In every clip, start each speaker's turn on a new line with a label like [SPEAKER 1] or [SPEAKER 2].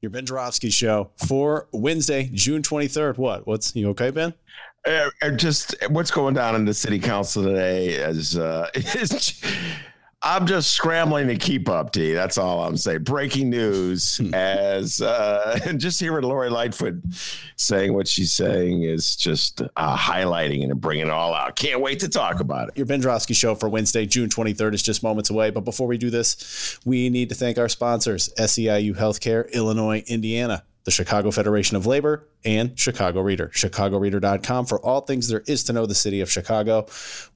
[SPEAKER 1] Your Ben Joravsky show for Wednesday, June 23rd. What? What's you okay, Ben?
[SPEAKER 2] Uh, just what's going down in the city council today is uh, is I'm just scrambling to keep up, D. That's all I'm saying. Breaking news hmm. as uh, and just hearing Lori Lightfoot saying what she's saying is just uh, highlighting and bringing it all out. Can't wait to talk about it.
[SPEAKER 1] Your Ben Joravsky show for Wednesday, June 23rd is just moments away. But before we do this, we need to thank our sponsors SEIU Healthcare, Illinois, Indiana the Chicago Federation of Labor, and Chicago Reader. ChicagoReader.com for all things there is to know the city of Chicago,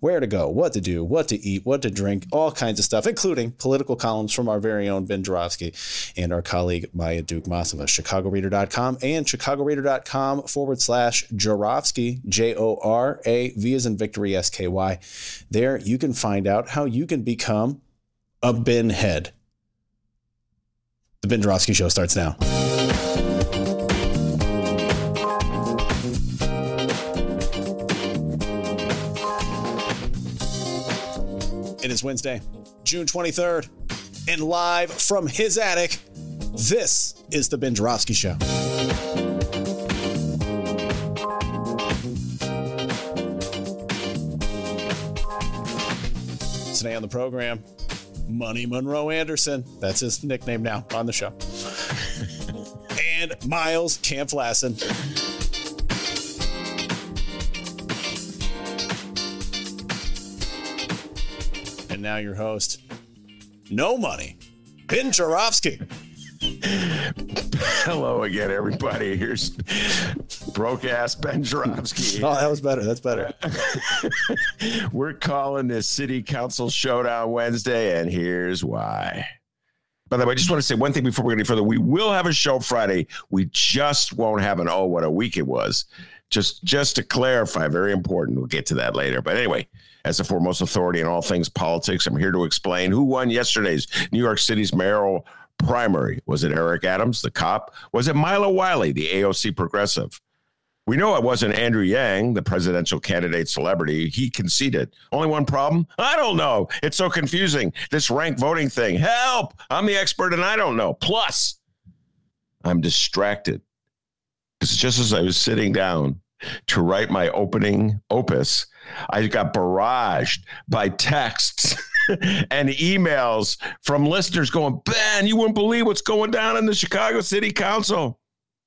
[SPEAKER 1] where to go, what to do, what to eat, what to drink, all kinds of stuff, including political columns from our very own Ben Joravsky and our colleague Maya Dukmasova. ChicagoReader.com and ChicagoReader.com forward slash Joravsky, J O R A V as in victory, S K Y. There you can find out how you can become a Ben head. The Ben Joravsky Show starts now. It is Wednesday, June 23rd, and live from his attic, this is the Ben Joravsky Show. Today on the program, Money Monroe Anderson. That's his nickname now on the show. and Miles Kampf-Lassin. And now your host, no money, Ben Joravsky.
[SPEAKER 2] Hello again, everybody. Here's broke ass Ben Joravsky.
[SPEAKER 1] oh, that was better. That's better.
[SPEAKER 2] We're calling this City Council Showdown Wednesday, and here's why. By the way, I just want to say one thing before we go any further. We will have a show Friday. We just won't have an oh, what a week it was. Just just to clarify, very important. We'll get to that later. But anyway, as the foremost authority in all things politics, I'm here to explain who won yesterday's New York City's mayoral primary. Was it Eric Adams, the cop? Was it Maya Wiley, the AOC progressive? We know it wasn't Andrew Yang, the presidential candidate celebrity. He conceded. Only one problem? I don't know. It's so confusing. This rank voting thing. Help! I'm the expert and I don't know. Plus, I'm distracted. Because just as I was sitting down to write my opening opus, I got barraged by texts and emails from listeners going, Ben, you wouldn't believe what's going down in the Chicago City Council.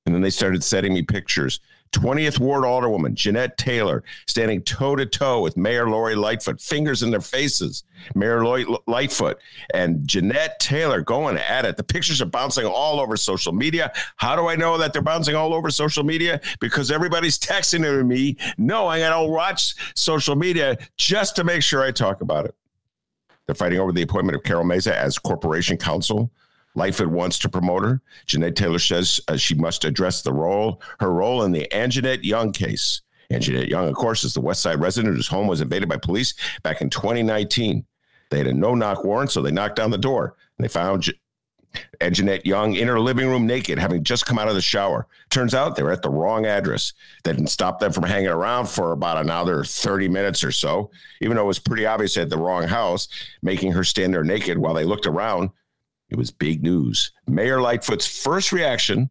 [SPEAKER 2] And then they started sending me pictures 20th Ward Alderwoman Jeanette Taylor standing toe to toe with Mayor Lori Lightfoot, fingers in their faces. Mayor Lori Lightfoot and Jeanette Taylor going at it. The pictures are bouncing all over social media. How do I know that they're bouncing all over social media? Because everybody's texting to me, No, I to watch social media just to make sure I talk about it. They're fighting over the appointment of Carol Meza as corporation counsel Lightfoot wants to promote her. Jeanette Taylor says uh, she must address the role, her role in the Anjanette Young case. Anjanette Young, of course, is the West Side resident whose home was invaded by police back in 2019. They had a no knock warrant, so they knocked down the door and they found J- Anjanette Young in her living room naked, having just come out of the shower. Turns out they were at the wrong address. That didn't stop them from hanging around for about another 30 minutes or so, even though it was pretty obvious they had the wrong house, making her stand there naked while they looked around it was big news. Mayor Lightfoot's first reaction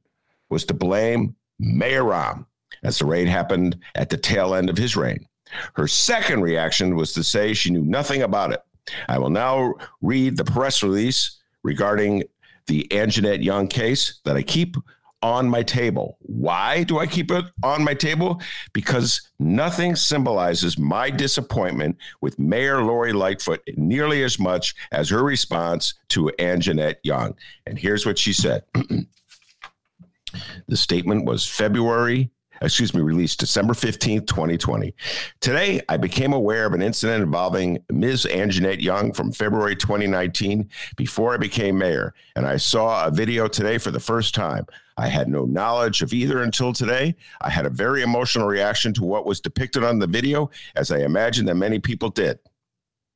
[SPEAKER 2] was to blame Mayor Rahm as the raid happened at the tail end of his reign. Her second reaction was to say she knew nothing about it. I will now read the press release regarding the Anjanette Young case that I keep on my table. Why do I keep it on my table? Because nothing symbolizes my disappointment with Mayor Lori Lightfoot nearly as much as her response to Anjanette Young. And here's what she said. the statement was February excuse me, released December 15th, 2020. Today, I became aware of an incident involving Ms. Anjanette Young from February 2019 before I became mayor, and I saw a video today for the first time. I had no knowledge of either until today. I had a very emotional reaction to what was depicted on the video, as I imagine that many people did.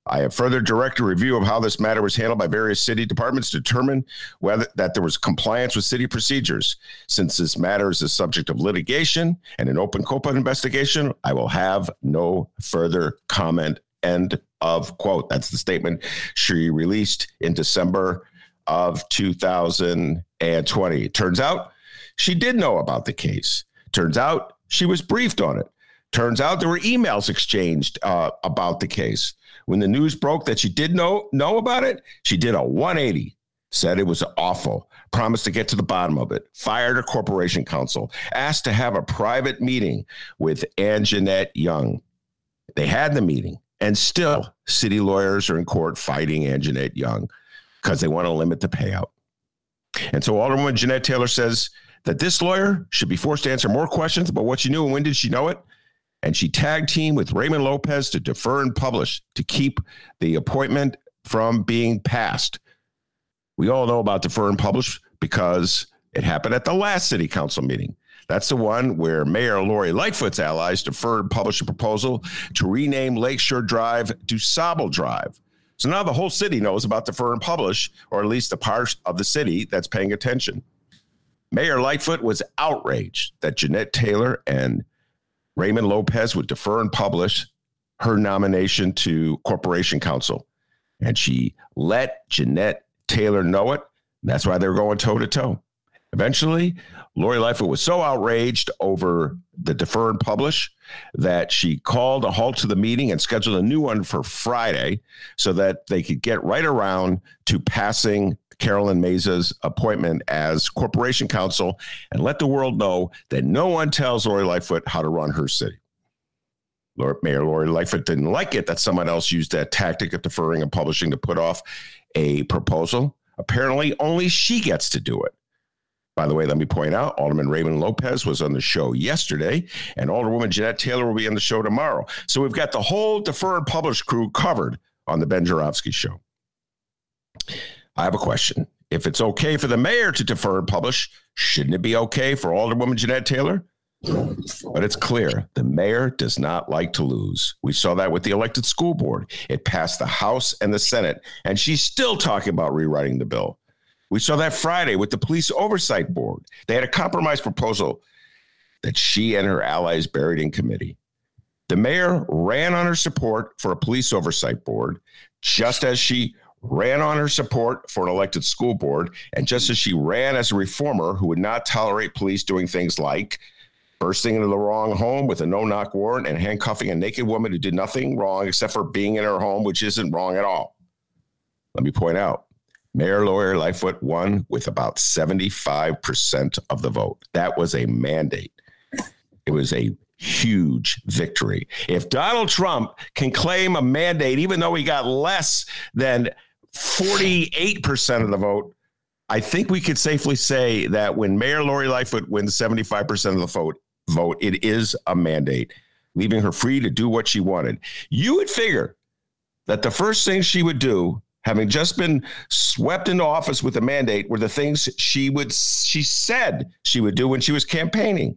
[SPEAKER 2] I have further directed a review of how this matter was handled by various city departments to determine whether that there was compliance with city procedures. Since this matter is the subject of litigation and an open COPA investigation, I will have no further comment. End of quote. That's the statement she released in December of 2020. Turns out she did know about the case. Turns out she was briefed on it. Turns out there were emails exchanged uh, about the case. When the news broke that she did know know about it, she did a 180, said it was awful, promised to get to the bottom of it, fired her corporation counsel, asked to have a private meeting with Anjanette Young. They had the meeting, and still city lawyers are in court fighting Anjanette Young because they want to limit the payout. And so Alderwoman Jeanette Taylor says that this lawyer should be forced to answer more questions about what she knew and when did she know it and she tag team with Raymond Lopez to defer and publish to keep the appointment from being passed. We all know about defer and publish because it happened at the last city council meeting. That's the one where Mayor Lori Lightfoot's allies deferred and published a proposal to rename Lakeshore Drive to DuSable Drive. So now the whole city knows about defer and publish, or at least the part of the city that's paying attention. Mayor Lightfoot was outraged that Jeanette Taylor and Raymond Lopez would defer and publish her nomination to Corporation Counsel. And she let Jeanette Taylor know it. That's why they're going toe to toe. Eventually, Lori Lightfoot was so outraged over the defer and publish that she called a halt to the meeting and scheduled a new one for Friday so that they could get right around to passing Carolyn Meza's appointment as corporation counsel and let the world know that no one tells Lori Lightfoot how to run her city. Mayor Lori Lightfoot didn't like it that someone else used that tactic of deferring and publishing to put off a proposal. Apparently, only she gets to do it. By the way, let me point out Alderman Raymond Lopez was on the show yesterday, and Alderwoman Jeanette Taylor will be on the show tomorrow. So we've got the whole defer and publish crew covered on the Ben Joravsky show. I have a question. If it's okay for the mayor to defer and publish, shouldn't it be okay for Alderwoman Jeanette Taylor? But it's clear the mayor does not like to lose. We saw that with the elected school board. It passed the House and the Senate, and she's still talking about rewriting the bill. We saw that Friday with the police oversight board. They had a compromise proposal that she and her allies buried in committee. The mayor ran on her support for a police oversight board, just as she ran on her support for an elected school board, and just as she ran as a reformer who would not tolerate police doing things like bursting into the wrong home with a no knock warrant and handcuffing a naked woman who did nothing wrong except for being in her home, which isn't wrong at all. Let me point out Mayor Lori Lightfoot won with about 75% of the vote. That was a mandate. It was a huge victory. If Donald Trump can claim a mandate, even though he got less than 48% of the vote. I think we could safely say that when Mayor Lori Lightfoot wins 75% of the vote, vote, it is a mandate, leaving her free to do what she wanted. You would figure that the first thing she would do, having just been swept into office with a mandate, were the things she would she said she would do when she was campaigning.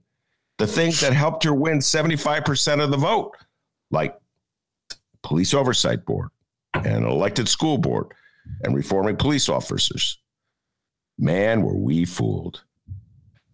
[SPEAKER 2] The things that helped her win 75% of the vote, like police oversight board and elected school board and reforming police officers. Man, were we fooled.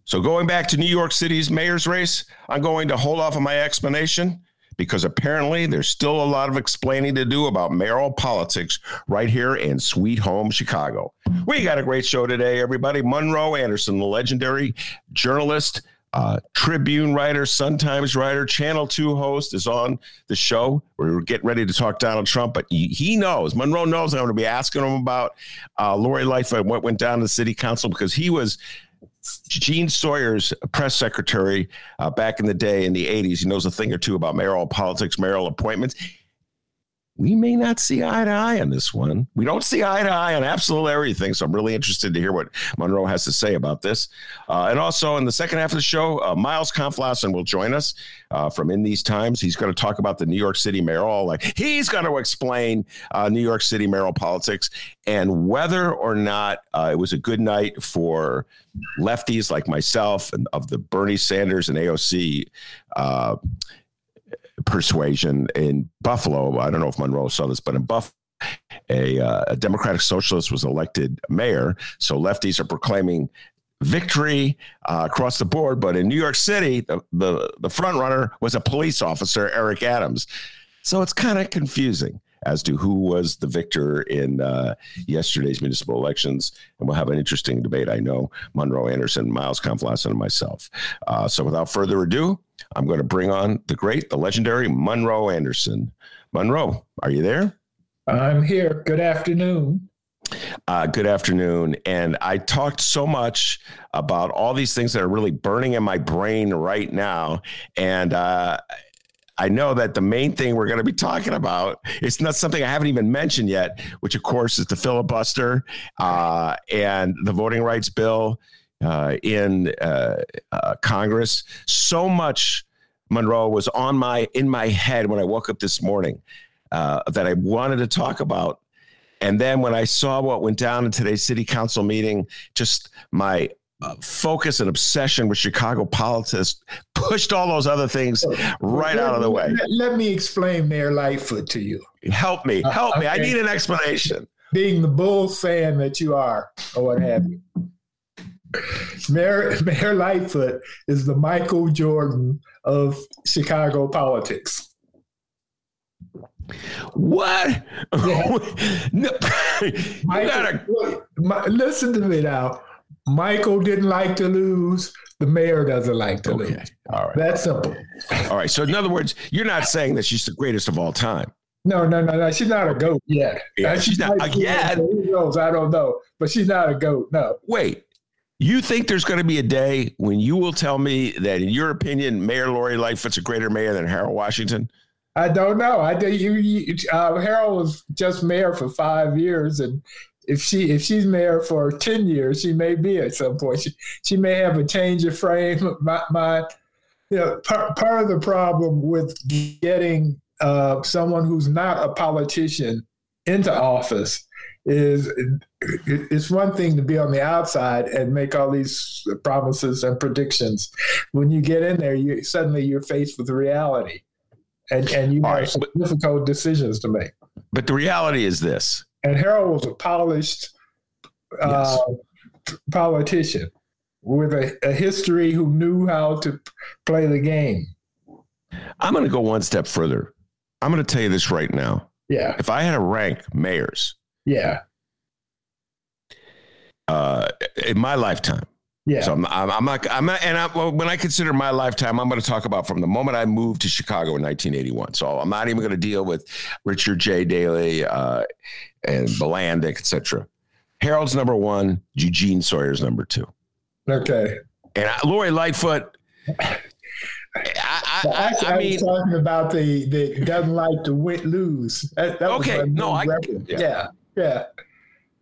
[SPEAKER 2] So, going back to New York City's mayor's race, I'm going to hold off on my explanation because apparently there's still a lot of explaining to do about mayoral politics right here in sweet home Chicago. We got a great show today, everybody. Monroe Anderson, the legendary journalist uh, Tribune writer, Sun Times writer, Channel 2 host is on the show. We're getting ready to talk Donald Trump, but he, knows, Monroe knows I'm going to be asking him about uh, Lori Lightfoot what went down to the city council because he was Gene Sawyer's press secretary uh, back in the day in the 80s. He knows a thing or two about mayoral politics, mayoral appointments. We may not see eye to eye on this one. We don't see eye to eye on absolutely everything. So I'm really interested to hear what Monroe has to say about this. Uh, and also in the second half of the show, uh, Miles Kampf-Lassin will join us uh, from In These Times. He's going to talk about the New York City mayoral. Like he's going to explain uh, New York City mayoral politics and whether or not uh, it was a good night for lefties like myself and of the Bernie Sanders and AOC uh, persuasion in Buffalo. I don't know if Monroe saw this, but in Buffalo, a, uh, a Democratic Socialist was elected mayor. So lefties are proclaiming victory uh, across the board. But in New York City, the, the, the front runner was a police officer, Eric Adams. So it's kind of confusing as to who was the victor in uh, yesterday's municipal elections. And we'll have an interesting debate, I know, Monroe Anderson, Miles Kampf-Lassin, and myself. Uh, so without further ado, I'm going to bring on the great, the legendary Monroe Anderson. Monroe, are you there?
[SPEAKER 3] I'm here. Good afternoon.
[SPEAKER 2] Uh, good afternoon. And I talked so much about all these things that are really burning in my brain right now. And uh, I know that the main thing we're going to be talking about is not something I haven't even mentioned yet, which of course is the filibuster uh, and the voting rights bill uh, in uh, uh, Congress. So much Monroe was on my in my head when I woke up this morning uh, that I wanted to talk about. And then when I saw what went down in today's city council meeting, just my uh, focus and obsession with Chicago politics pushed all those other things right let out of the way.
[SPEAKER 3] Let, let, me explain Mayor Lightfoot to you.
[SPEAKER 2] Help me, help uh, okay. me. I need an explanation.
[SPEAKER 3] Being the Bulls fan that you are, or what have you. Mayor, Mayor Lightfoot is the Michael Jordan of Chicago politics.
[SPEAKER 2] What? Yeah. no.
[SPEAKER 3] Michael, gotta... my, listen to me now. Michael didn't like to lose. The mayor doesn't like to okay. lose. All right. That's simple.
[SPEAKER 2] All right. So, in other words, you're not saying that she's the greatest of all time.
[SPEAKER 3] No, no, no, no. She's not a goat yet.
[SPEAKER 2] Yeah, she's, she's not yet.
[SPEAKER 3] Who knows? I don't know. But she's not a goat. No.
[SPEAKER 2] Wait. You think there's going to be a day when you will tell me that, in your opinion, Mayor Lori Lightfoot's a greater mayor than Harold Washington?
[SPEAKER 3] I don't know. I you, you uh, Harold was just mayor for five years, and if she if she's mayor for ten years, she may be at some point. She she may have a change of frame mind. You know, part part of the problem with getting uh, someone who's not a politician into office is it's one thing to be on the outside and make all these promises and predictions. When you get in there, you suddenly you're faced with reality, and and you all have right, some but, difficult decisions to make.
[SPEAKER 2] But the reality is this:
[SPEAKER 3] and Harold was a polished uh, yes. politician with a, a history who knew how to play the game.
[SPEAKER 2] I'm going to go one step further. I'm going to tell you this right now.
[SPEAKER 3] Yeah.
[SPEAKER 2] If I had to rank mayors,
[SPEAKER 3] yeah,
[SPEAKER 2] uh, in my lifetime,
[SPEAKER 3] yeah.
[SPEAKER 2] So I'm, I'm, I'm not, I'm not, and I, well, when I consider my lifetime, I'm going to talk about from the moment I moved to Chicago in 1981. So I'm not even going to deal with Richard J. Daley uh, and Bilandic, etc. Harold's number one, Eugene Sawyer's number two.
[SPEAKER 3] Okay.
[SPEAKER 2] And I, Lori Lightfoot, I, I, I, I, mean,
[SPEAKER 3] talking about the the doesn't like to win, lose. That, that
[SPEAKER 2] okay, no, I,
[SPEAKER 3] yeah. yeah, yeah.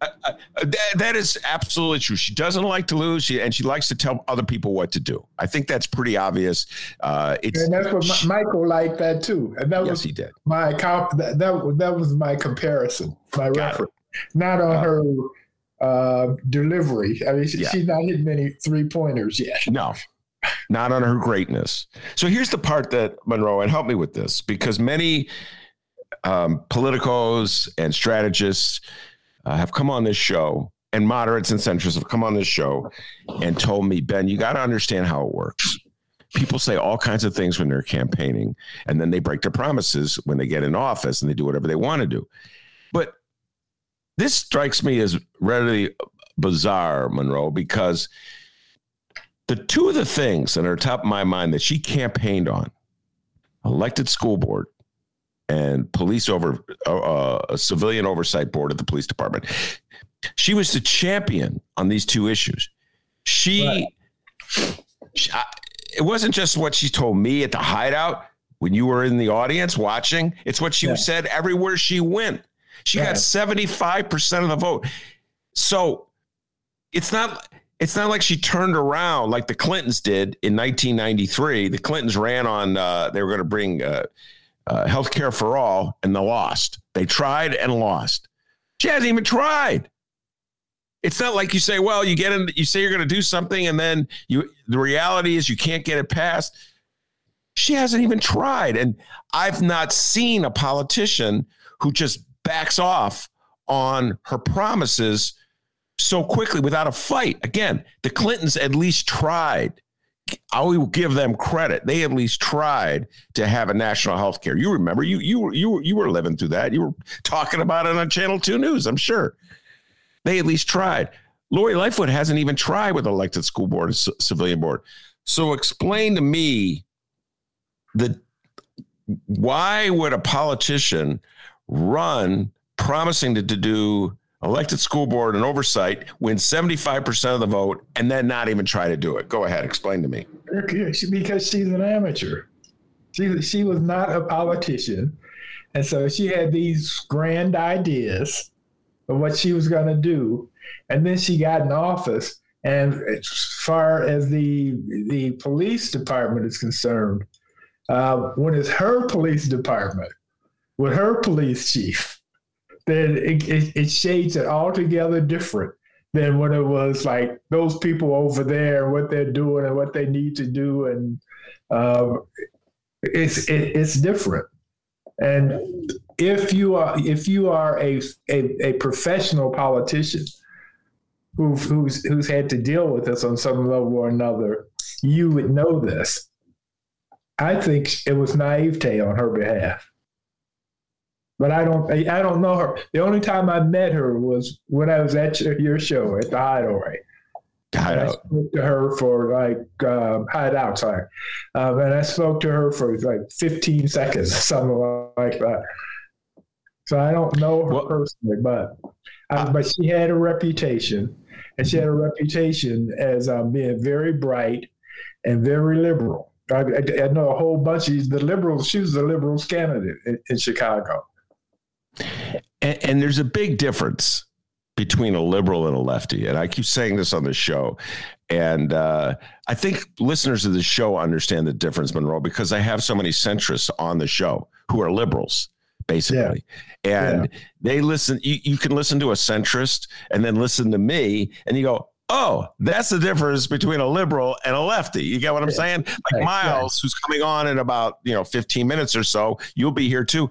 [SPEAKER 2] That, that is absolutely true. She doesn't like to lose, she, and she likes to tell other people what to do. I think that's pretty obvious. Uh, it's,
[SPEAKER 3] and that's what she, Michael liked that too. And that
[SPEAKER 2] yes,
[SPEAKER 3] was
[SPEAKER 2] he did.
[SPEAKER 3] My comp, that, that, that was my comparison, my Got reference, it. not on uh, her uh, delivery. I mean, she, yeah. she's not hitting many three pointers yet.
[SPEAKER 2] No, not on her greatness. So here's the part that Monroe and help me with this because many um, politicos and strategists uh, have come on this show, and moderates and centrists have come on this show and told me, Ben, you got to understand how it works. People say all kinds of things when they're campaigning, and then they break their promises when they get in office and they do whatever they want to do. But this strikes me as really bizarre, Monroe, because the two of the things that are top of my mind that she campaigned on elected school board and police over uh, uh, a civilian oversight board at the police department. She was the champion on these two issues. She, right. she I, it wasn't just what she told me at the hideout. when you were in the audience watching. It's what she
[SPEAKER 3] Yeah.
[SPEAKER 2] said everywhere she went. She
[SPEAKER 3] Right.
[SPEAKER 2] got 75% of the vote. So it's not it's not like she turned around like the Clintons did in 1993. The Clintons ran on uh, they were going to bring uh, uh, health care for all and they lost. They tried and lost. She hasn't even tried. It's not like you say, well, you get in, you say you're going to do something, and then you. The reality is you can't get it passed. She hasn't even tried, and I've not seen a politician who just backs off on her promises so quickly without a fight. Again, the Clintons at least tried. I will give them credit. They at least tried to have a national health care. You remember, you you were you were you were living through that. You were talking about it on Channel Two News. I'm sure they at least tried. Lori Lightfoot hasn't even tried with elected school board c- civilian board. So explain to me the why would a politician run promising to, to do elected school board and oversight, win 75% of the vote, and then not even try to do it? Go ahead, explain to me.
[SPEAKER 3] because she's an amateur. She she was not a politician, and so she had these grand ideas of what she was going to do, and then she got in office. And as far as the the police department is concerned, uh, when it's her police department with her police chief, then it, it, it shades it altogether different than what it was like those people over there, and what they're doing and what they need to do, and um, it's it, it's different. And if you are if you are a a, a professional politician who's who's who's had to deal with this on some level or another, you would know this. I think it was naivete on her behalf. But I don't I don't know her. The only time I met her was when I was at your, your show at the Hideaway. And I spoke to her for like um, hideout, sorry, um, and I spoke to her for like 15 seconds, something like that. So I don't know her
[SPEAKER 2] Well-
[SPEAKER 3] personally, but uh, but she had a reputation, and she had a reputation as um, being very bright and very liberal. I, I, I know a whole bunch of the liberals. She was the liberals candidate in, in Chicago.
[SPEAKER 2] And, and there's a big difference between a liberal and a lefty. And I keep saying this on the show. And uh, I think listeners of the show understand the difference, Monroe, because I have so many centrists on the show who are liberals, basically. And they listen, you, you can listen to a centrist and then listen to me, and you go, Oh, that's the difference between a liberal and a lefty. You get what I'm
[SPEAKER 3] Yeah.
[SPEAKER 2] saying? Like
[SPEAKER 3] Right,
[SPEAKER 2] Miles, who's coming on in about you know 15 minutes or so, you'll be here too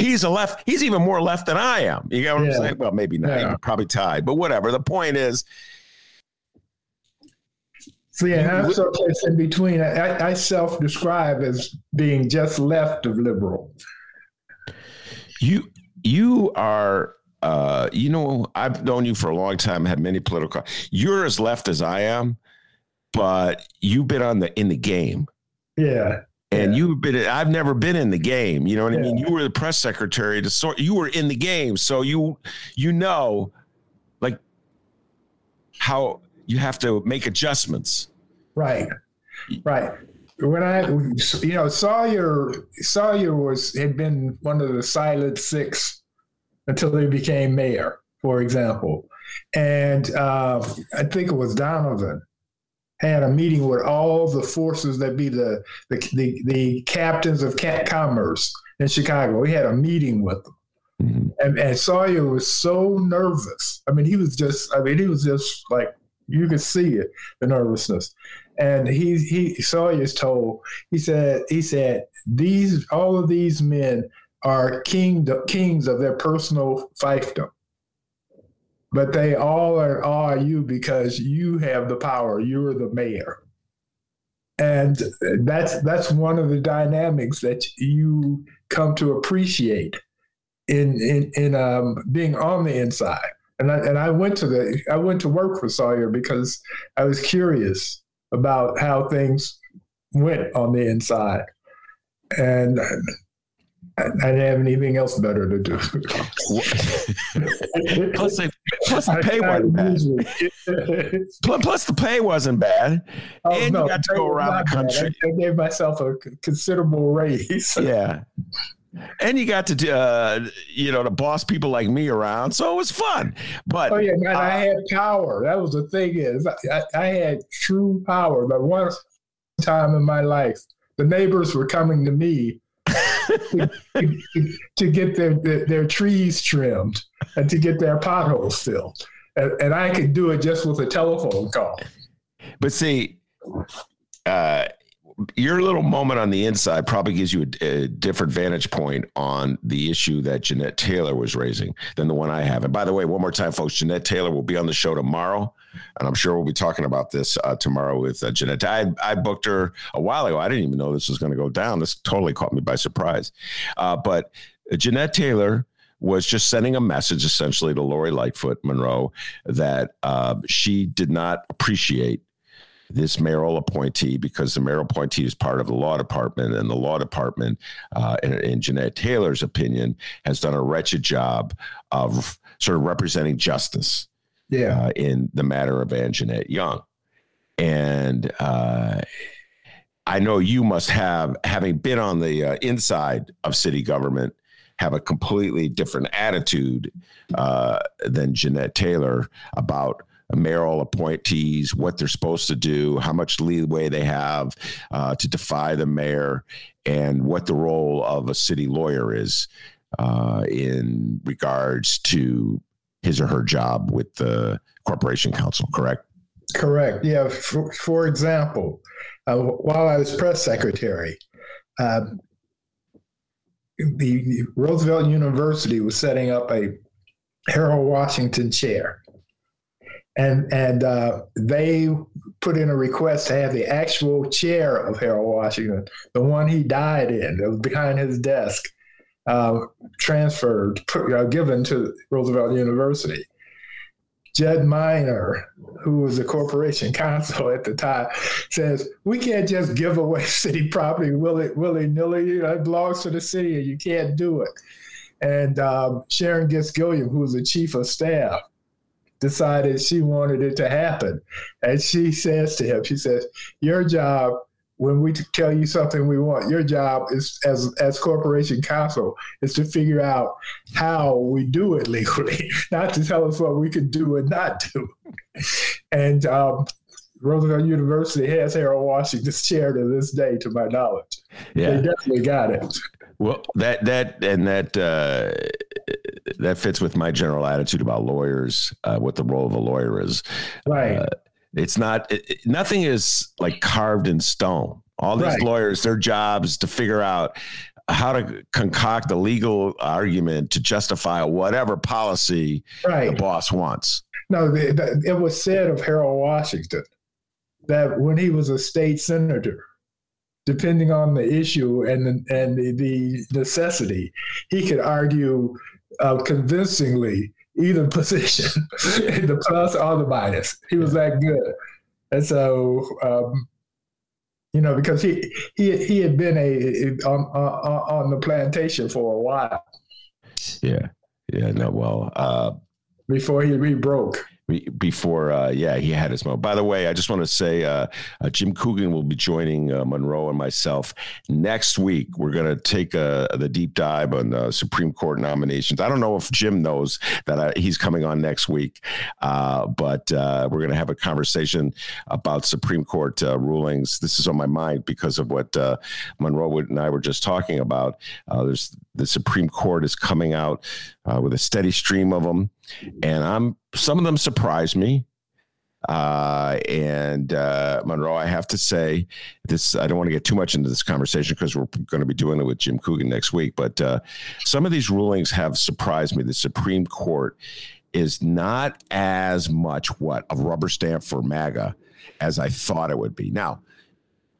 [SPEAKER 2] he's a left. He's even more left than I am. You get what
[SPEAKER 3] Yeah.
[SPEAKER 2] I'm saying? Well, maybe not.
[SPEAKER 3] Yeah.
[SPEAKER 2] Probably tied, but whatever. The point is,
[SPEAKER 3] So yeah, I'm someplace in between. I, I self-describe as being just left of liberal.
[SPEAKER 2] you you are. Uh, you know, I've known you for a long time. Had many political. You're as left as I am, but you've been on the in the game.
[SPEAKER 3] Yeah,
[SPEAKER 2] And
[SPEAKER 3] Yeah.
[SPEAKER 2] you've been, I've never been in the game. You know what I mean? You were the press secretary to sort, you were in the game. So you, you know, like how you have to make adjustments.
[SPEAKER 3] right, right. When I, you know, Sawyer, Sawyer was had been one of the silent six until he became mayor, for example, and uh, I think it was Donovan had a meeting with all the forces that be the the the, the captains of cat commerce in Chicago. We had a meeting with them.
[SPEAKER 2] Mhm.
[SPEAKER 3] and, and Sawyer was so nervous. I mean, he was just, I mean, he was just like, you could see it, the nervousness. And he, he, Sawyer's told, he said, he said, these, all of these men are king, kings of their personal fiefdom. But they all are, are you because you have the power. You're the mayor. And that's that's one of the dynamics that you come to appreciate in in in um, being on the inside. And I and I went to the I went to work for Sawyer because I was curious about how things went on the inside, and I, didn't have anything else better to do.
[SPEAKER 2] plus, they, plus the pay wasn't bad. plus the pay wasn't bad, oh, and no, you got to go around the country.
[SPEAKER 3] I, I, gave myself a considerable raise.
[SPEAKER 2] yeah, and you got to uh, you know to boss people like me around, so it was fun. But
[SPEAKER 3] oh yeah, uh, I had power. That was the thing is I, I had true power. But one time in my life, the neighbors were coming to me to, to, to, get their, their, their trees trimmed and to get their potholes filled, and, and I could do it just with a telephone call.
[SPEAKER 2] But see. Uh, your little moment on the inside probably gives you a, a, different vantage point on the issue that Jeanette Taylor was raising than the one I have. And by the way, one more time, folks, Jeanette Taylor will be on the show tomorrow, and I'm sure we'll be talking about this uh, tomorrow with uh, Jeanette. I, I booked her a while ago. I didn't even know this was going to go down. This totally caught me by surprise. Uh, but Jeanette Taylor was just sending a message essentially to Lori Lightfoot Monroe that uh, she did not appreciate this mayoral appointee because the mayoral appointee is part of the law department, and the law department, uh, in, in Jeanette Taylor's opinion, has done a wretched job of sort of representing justice.
[SPEAKER 3] Yeah.
[SPEAKER 2] Uh, in the matter of Anjanette Young, and uh, I know you must have, having been on the uh, inside of city government, have a completely different attitude uh, than Jeanette Taylor about mayoral appointees, what they're supposed to do, how much leeway they have uh, to defy the mayor, and what the role of a city lawyer is uh, in regards to his or her job with the corporation council, correct?
[SPEAKER 3] Correct. Yeah. For, for example, uh, while I was press secretary, um, the Roosevelt University was setting up a Harold Washington chair and and uh, they put in a request to have the actual chair of Harold Washington, the one he died in, that was behind his desk, uh, transferred, put, uh, given to Roosevelt University. Judd Miner, who was the corporation counsel at the time, says we can't just give away city property willy willy nilly. It belongs to the city, and you can't do it. And um, Sharon Gist Gilliam, who was the chief of staff, decided she wanted it to happen. And she says to him, she says, Your job, when we tell you something we want, your job is as as corporation counsel is to figure out how we do it legally, not to tell us what we can do and not do. and um, Roosevelt University has Harold Washington's chair to this day, to my knowledge. Yeah. They definitely got it.
[SPEAKER 2] Well, that that and that uh, that fits with my general attitude about lawyers, uh, what the role of a lawyer is.
[SPEAKER 3] Right. Uh,
[SPEAKER 2] it's not. It, nothing is like carved in stone. All these right. lawyers, their job is to figure out how to concoct a legal argument to justify whatever policy right. the boss wants.
[SPEAKER 3] No, it was said of Harold Washington that when he was a state senator, depending on the issue and the, and the, the necessity, he could argue uh, convincingly either position, the plus or the minus. He was that good, and so um, you know because he he he had been a, on, on on the plantation for a while.
[SPEAKER 2] Yeah, yeah, no, well, uh,
[SPEAKER 3] before he re broke
[SPEAKER 2] before, uh, yeah, he had his moment. By the way, I just want to say uh, uh, Jim Coogan will be joining uh, Monroe and myself next week. We're going to take uh, the deep dive on the Supreme Court nominations. I don't know if Jim knows that I, he's coming on next week, uh, but we're going to have a conversation about Supreme Court rulings. This is on my mind because of what Monroe and I were just talking about. there's the Supreme Court is coming out with a steady stream of them and I'm some of them surprise me. Uh, and uh, Monroe, I have to say this. I don't want to get too much into this conversation because we're going to be doing it with Jim Coogan next week. But uh, some of these rulings have surprised me. The Supreme Court is not as much what a rubber stamp for MAGA as I thought it would be. Now,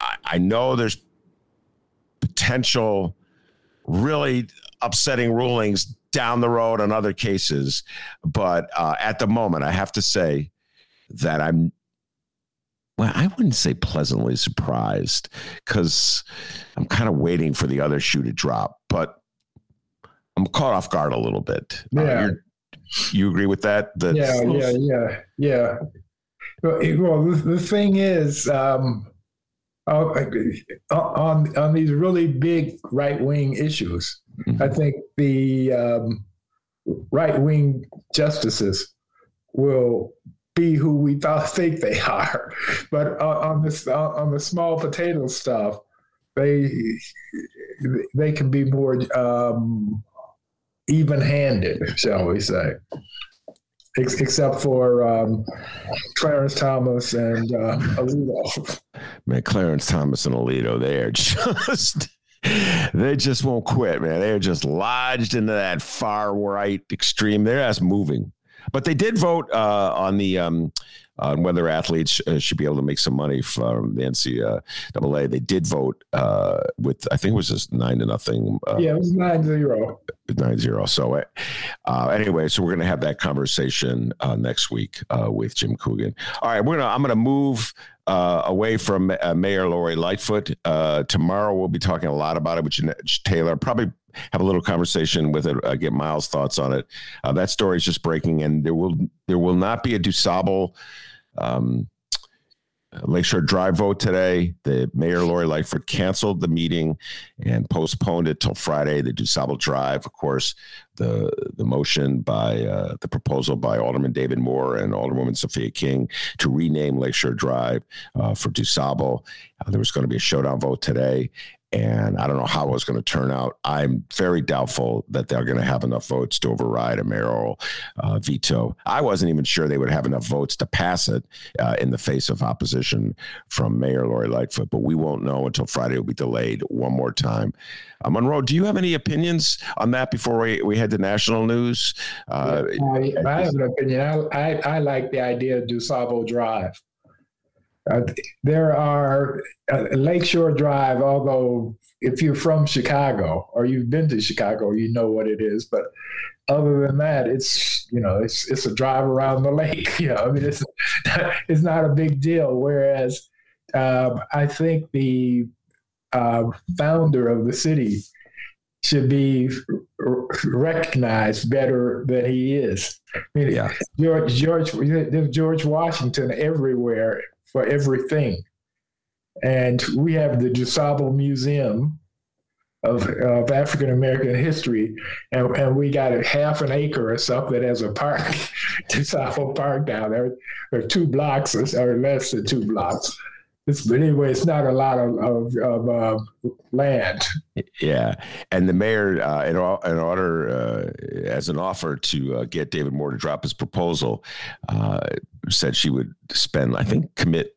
[SPEAKER 2] I, I know there's potential really upsetting rulings down the road on other cases. But uh, at the moment, I have to say that I'm, well, I wouldn't say pleasantly surprised because I'm kind of waiting for the other shoe to drop. But I'm caught off guard a little bit.
[SPEAKER 3] Uh, yeah. Uh,
[SPEAKER 2] you agree with that?
[SPEAKER 3] That's, yeah, yeah, yeah, yeah. Well, the, thing is, um, uh, on on these really big right wing issues, mm-hmm. I think the um, right wing justices will be who we thought think they are, but uh, on this on the small potato stuff, they they can be more um, even handed, shall we say ex- except for um, Clarence Thomas and uh, Alito.
[SPEAKER 2] Man, Clarence Thomas and Alito, they are just. They just won't quit, man. They're just lodged into that far right extreme. They're just moving. But they did vote uh, on the um, on whether athletes uh, should be able to make some money from the NCAA. They did vote uh, with, I think it was just nine to nothing.
[SPEAKER 3] Uh, yeah, it was nine zero.
[SPEAKER 2] Nine zero. So, uh, anyway, so we're going to have that conversation uh, next week uh, with Jim Coogan. All right, we're gonna. I'm going to move uh, away from uh, Mayor Lori Lightfoot. Uh, tomorrow we'll be talking a lot about it with Jeanette Taylor. Probably have a little conversation with it. Uh, get Miles' thoughts on it. Uh, that story is just breaking, and there will there will not be a DuSable um, Lakeshore Drive vote today. The mayor Lori Lightfoot canceled the meeting and postponed it till Friday. The DuSable Drive, of course, the the motion by uh, the proposal by Alderman David Moore and Alderwoman Sophia King to rename Lakeshore Drive uh, for DuSable. Uh, there was going to be a showdown vote today, and I don't know how it's going to turn out. I'm very doubtful that they're going to have enough votes to override a mayoral uh, veto. I wasn't even sure they would have enough votes to pass it uh, in the face of opposition from Mayor Lori Lightfoot, but we won't know until Friday. Will be delayed one more time. Uh, Monroe, do you have any opinions on that before we, we head to national news?
[SPEAKER 3] Uh, I, I, have an opinion. I, I, I like the idea of DuSable Drive. Uh, there are uh, Lakeshore Drive, although if you're from Chicago or you've been to Chicago, you know what it is. But other than that, it's you know it's it's a drive around the lake. You know, I mean it's it's not a big deal. Whereas um, I think the uh, founder of the city should be recognized better than he is. I mean, yeah. George George there's George Washington everywhere for everything. And we have the DuSable Museum of, of African American history, and, and we got a half an acre or something as a park, DuSable Park down there, or two blocks or less than two blocks. It's, but anyway, it's not a lot of, of, of uh, land.
[SPEAKER 2] Yeah, and the mayor, uh, in, in, order uh, as an offer to uh, get David Moore to drop his proposal, uh, said she would spend, I think, commit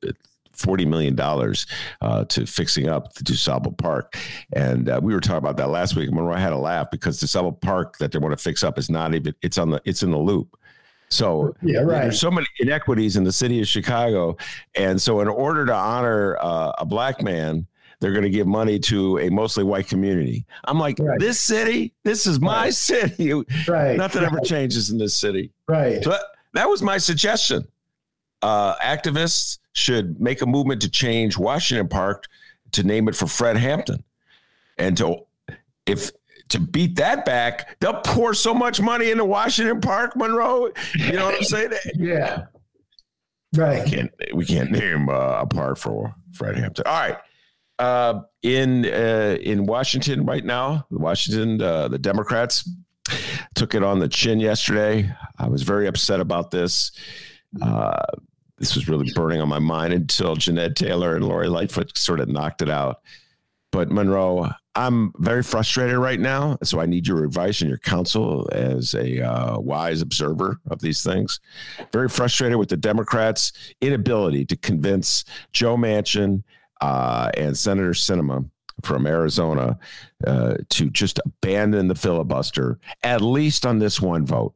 [SPEAKER 2] forty million dollars uh, to fixing up the DuSable Park, and uh, we were talking about that last week. Monroe had a laugh because DuSable Park that they want to fix up is not even it's on the it's in the loop. So yeah, right. there's so many inequities in the city of Chicago, and so in order to honor uh, a black man, they're going to give money to a mostly white community. I'm like, right. this city, this is my right. city. Right. Nothing ever changes in this city.
[SPEAKER 3] Right.
[SPEAKER 2] So that, that was my suggestion. Uh, activists should make a movement to change Washington Park to name it for Fred Hampton, and to if to beat that back, they'll pour so much money into Washington Park, Monroe. You know what I'm saying?
[SPEAKER 3] yeah. Right.
[SPEAKER 2] We can't, we can't name uh, a park for Fred Hampton. All right. Uh, in uh, in Washington right now, Washington, uh, the Democrats took it on the chin yesterday. I was very upset about this. Uh, this was really burning on my mind until Jeanette Taylor and Lori Lightfoot sort of knocked it out. But Monroe, I'm very frustrated right now. So I need your advice and your counsel as a uh, wise observer of these things. Very frustrated with the Democrats' inability to convince Joe Manchin uh, and Senator Sinema from Arizona uh, to just abandon the filibuster, at least on this one vote,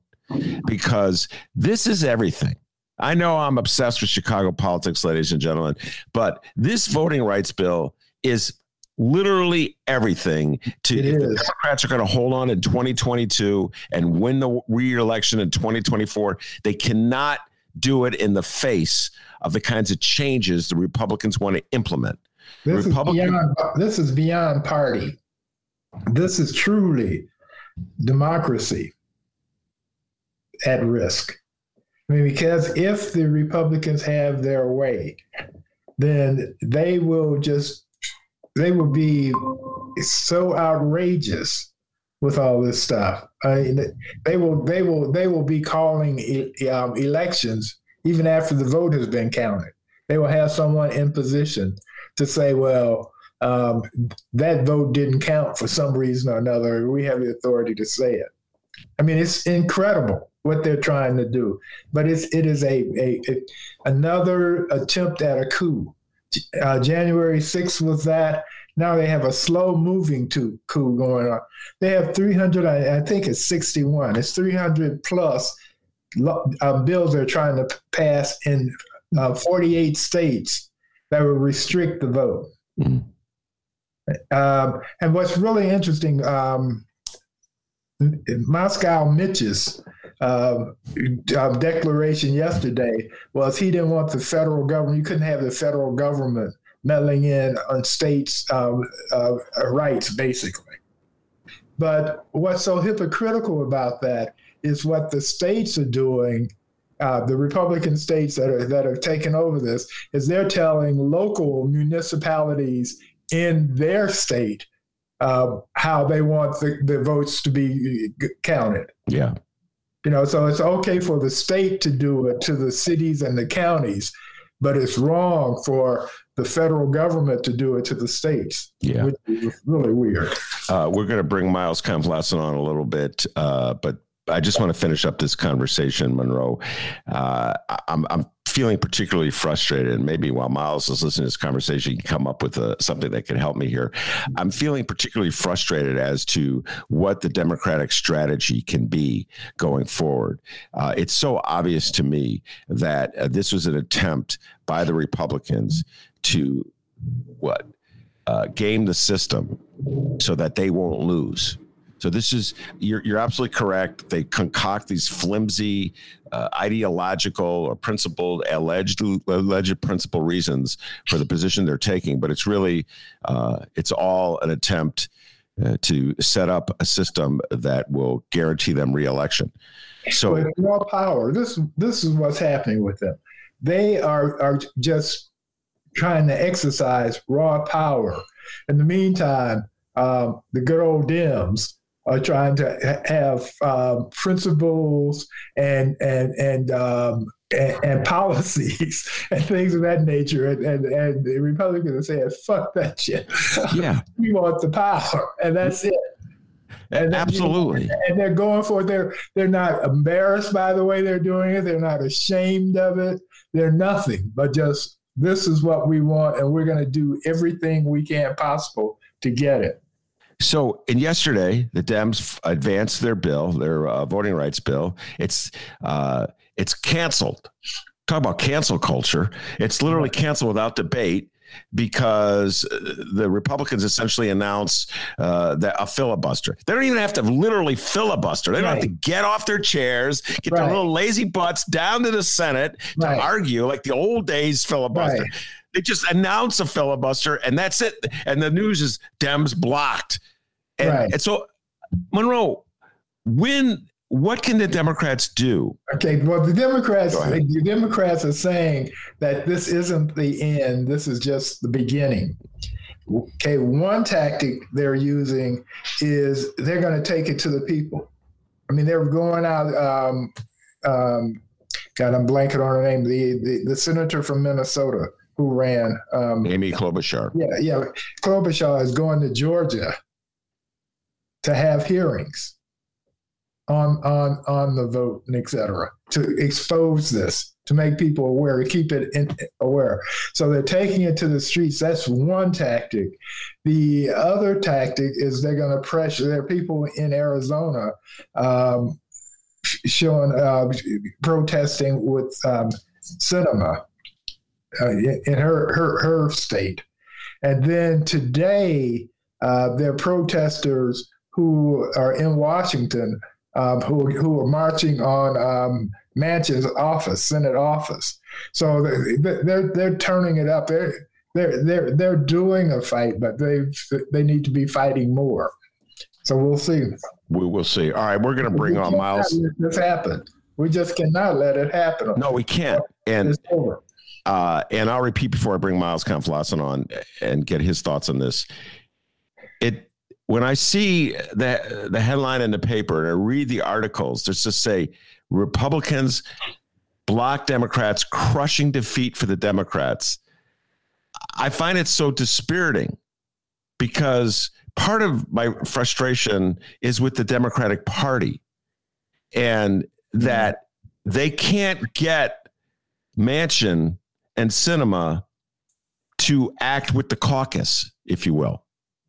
[SPEAKER 2] because this is everything. I know I'm obsessed with Chicago politics, ladies and gentlemen, but this voting rights bill is literally everything to if the Democrats are going to hold on in 2022 and win the re-election in 2024. They cannot do it in the face of the kinds of changes the Republicans want to implement.
[SPEAKER 3] This, Republican- is, beyond, this is beyond party. This is truly democracy at risk. I mean, because if the Republicans have their way, then they will just they will be so outrageous with all this stuff. I mean, they will they will they will be calling um, elections even after the vote has been counted. They will have someone in position to say, "Well, um, that vote didn't count for some reason or another. We have the authority to say it." I mean, it's incredible what they're trying to do, but it's it is a, a, a another attempt at a coup. Uh, January 6th was that. Now they have a slow moving to coup going on. They have 300, I, I think it's 61. It's 300 plus uh, bills they're trying to pass in uh, 48 states that will restrict the vote. Mm-hmm. Um, and what's really interesting, um, Moscow Mitch's uh, uh, declaration yesterday was he didn't want the federal government, you couldn't have the federal government meddling in on states' um, uh, rights, basically. But what's so hypocritical about that is what the states are doing. Uh, the Republican states that are that have taken over this is they're telling local municipalities in their state uh, how they want the, the votes to be counted.
[SPEAKER 2] Yeah.
[SPEAKER 3] You know, so it's okay for the state to do it to the cities and the counties, but it's wrong for the federal government to do it to the states.
[SPEAKER 2] Yeah, which
[SPEAKER 3] is really weird.
[SPEAKER 2] Uh, we're going to bring Miles Kampf-Lassin on a little bit, uh, but I just want to finish up this conversation, Monroe. Uh, I'm, I'm feeling particularly frustrated, and maybe while Miles is listening to this conversation, you can come up with a, uh, something that can help me here. I'm feeling particularly frustrated as to what the Democratic strategy can be going forward. Uh, it's so obvious to me that uh, this was an attempt by the Republicans to what uh, game the system so that they won't lose. So this is you're you're absolutely correct. They concoct these flimsy, uh, ideological or principled alleged alleged principle reasons for the position they're taking, but it's really uh, it's all an attempt uh, to set up a system that will guarantee them reelection. So
[SPEAKER 3] raw power. This this is what's happening with them. They are are just trying to exercise raw power. In the meantime, um, the good old Dems are trying to have um, principles and and and, um, and, and policies and things of that nature, and and, and the Republicans are saying, "Fuck that shit."
[SPEAKER 2] Yeah,
[SPEAKER 3] we want the power, and that's it.
[SPEAKER 2] And Absolutely.
[SPEAKER 3] You know, and they're going for it. They're they're not embarrassed by the way they're doing it. They're not ashamed of it. They're nothing but just this is what we want, and we're going to do everything we can possible to get it.
[SPEAKER 2] So, in yesterday, the Dems advanced their bill, their uh, voting rights bill. It's uh, it's canceled. Talk about cancel culture. It's literally canceled without debate because uh, the Republicans essentially announce uh, that a filibuster. They don't even have to literally filibuster. They don't right. have to get off their chairs, get right. their little lazy butts down to the Senate to right. argue like the old days filibuster. They just announce a filibuster and that's it. And the news is Dems blocked. And, and so, Monroe, when what can the Democrats do?
[SPEAKER 3] Okay, well, the Democrats, the Democrats are saying that this isn't the end. This is just the beginning. Okay, one tactic they're using is they're going to take it to the people. I mean, they're going out. Um, um, God, I'm blanking on her name. The, the the senator from Minnesota who ran. Um,
[SPEAKER 2] Amy Klobuchar.
[SPEAKER 3] Yeah, yeah. Klobuchar is going to Georgia to have hearings on on on the vote and et cetera to expose this to make people aware to keep it in, aware. So they're taking it to the streets. That's one tactic. The other tactic is they're going to pressure there are people in arizona um, showing uh, protesting with um, Sinema uh, in her, her her state, and then today uh, there are protesters who are in Washington um, who who are marching on um, Manchin's office, Senate office. So they're they're turning it up. They're they're they're they're doing a fight, but they they need to be fighting more. So we'll see.
[SPEAKER 2] We will see. All right, we're going to bring
[SPEAKER 3] We
[SPEAKER 2] on Miles.
[SPEAKER 3] This happened. We just cannot let it happen.
[SPEAKER 2] No, we can't. And
[SPEAKER 3] It's over.
[SPEAKER 2] uh, and I'll repeat before I bring Miles Kampf-Lassin on and get his thoughts on this. It when I see the the headline in the paper and I read the articles, there's just say Republicans block Democrats, crushing defeat for the Democrats. I find it so dispiriting because part of my frustration is with the Democratic Party and mm-hmm. that they can't get Manchin and Sinema to act with the caucus, if you will.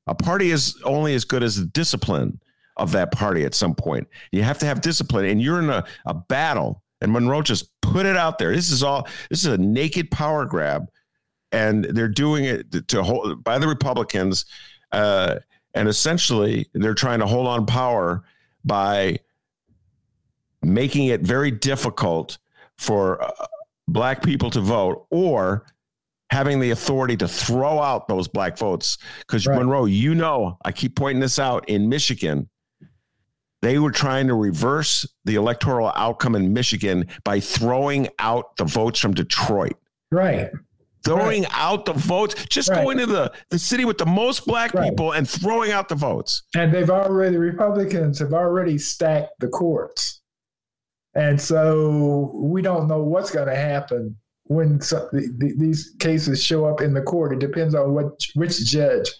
[SPEAKER 2] A party is only as good as the discipline of that party at some point. You have to have discipline, and you're in a, a battle. And Monroe just put it out there. This is all, this is a naked power grab. And they're doing it to hold by the Republicans. Uh, and essentially, they're trying to hold on power by making it very difficult for uh, black people to vote or having the authority to throw out those black votes. Because
[SPEAKER 3] Right.
[SPEAKER 2] Monroe, you know, I keep pointing this out in Michigan, they were trying to reverse the electoral outcome in Michigan by throwing out the votes from Detroit.
[SPEAKER 3] Right.
[SPEAKER 2] Throwing out the votes, just
[SPEAKER 3] Right.
[SPEAKER 2] going to the, the city with the most black
[SPEAKER 3] Right.
[SPEAKER 2] people and throwing out the votes.
[SPEAKER 3] And they've already, Republicans have already stacked the courts. And so we don't know what's going to happen when so, the, the, these cases show up in the court. It depends on what which judge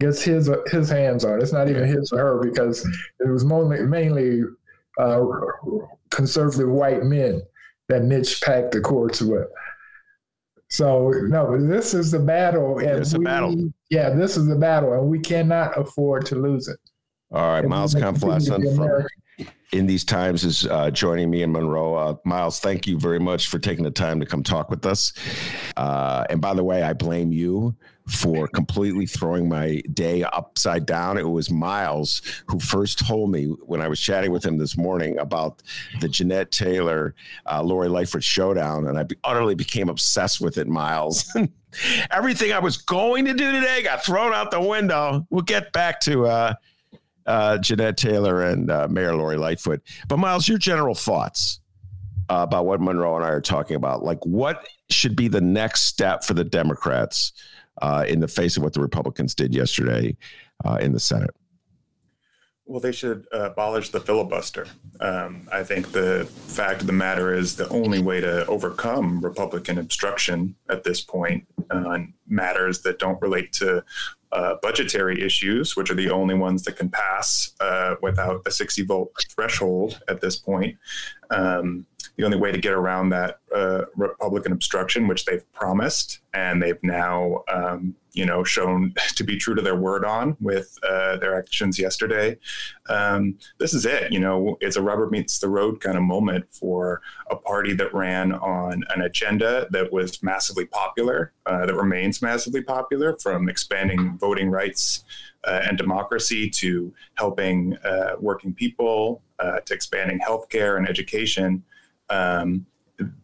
[SPEAKER 3] gets his his hands on. It's not even his or her because it was mainly, mainly uh, conservative white men that Mitch packed the courts with. So no, this is the battle, and
[SPEAKER 2] It's a battle.
[SPEAKER 3] Yeah, this is the battle, and we cannot afford to lose it.
[SPEAKER 2] All right,
[SPEAKER 3] we
[SPEAKER 2] Miles
[SPEAKER 3] want to continue to be
[SPEAKER 2] Kampf-Lassin from. In these times is uh, joining me in Monroe. Uh, Miles, thank you very much for taking the time to come talk with us. Uh, and by the way, I blame you for completely throwing my day upside down. It was Miles who first told me when I was chatting with him this morning about the Jeanette Taylor, uh, Lori Lightfoot showdown, and I utterly became obsessed with it, Miles. Everything I was going to do today got thrown out the window. We'll get back to uh, Jeanette Taylor and uh, Mayor Lori Lightfoot. But Miles, your general thoughts uh, about what Monroe and I are talking about, like what should be the next step for the Democrats uh, in the face of what the Republicans did yesterday uh, in the Senate?
[SPEAKER 4] Well, they should uh, abolish the filibuster. Um, I think the fact of the matter is the only way to overcome Republican obstruction at this point on matters that don't relate to uh, budgetary issues, which are the only ones that can pass uh, without a 60 volt threshold at this point. Um, the only way to get around that uh, Republican obstruction, which they've promised and they've now, um, you know, shown to be true to their word on with uh, their actions yesterday. Um, this is it. You know, it's a rubber meets the road kind of moment for a party that ran on an agenda that was massively popular, uh, that remains massively popular, from expanding voting rights uh, and democracy to helping uh, working people, uh, to expanding healthcare and education um,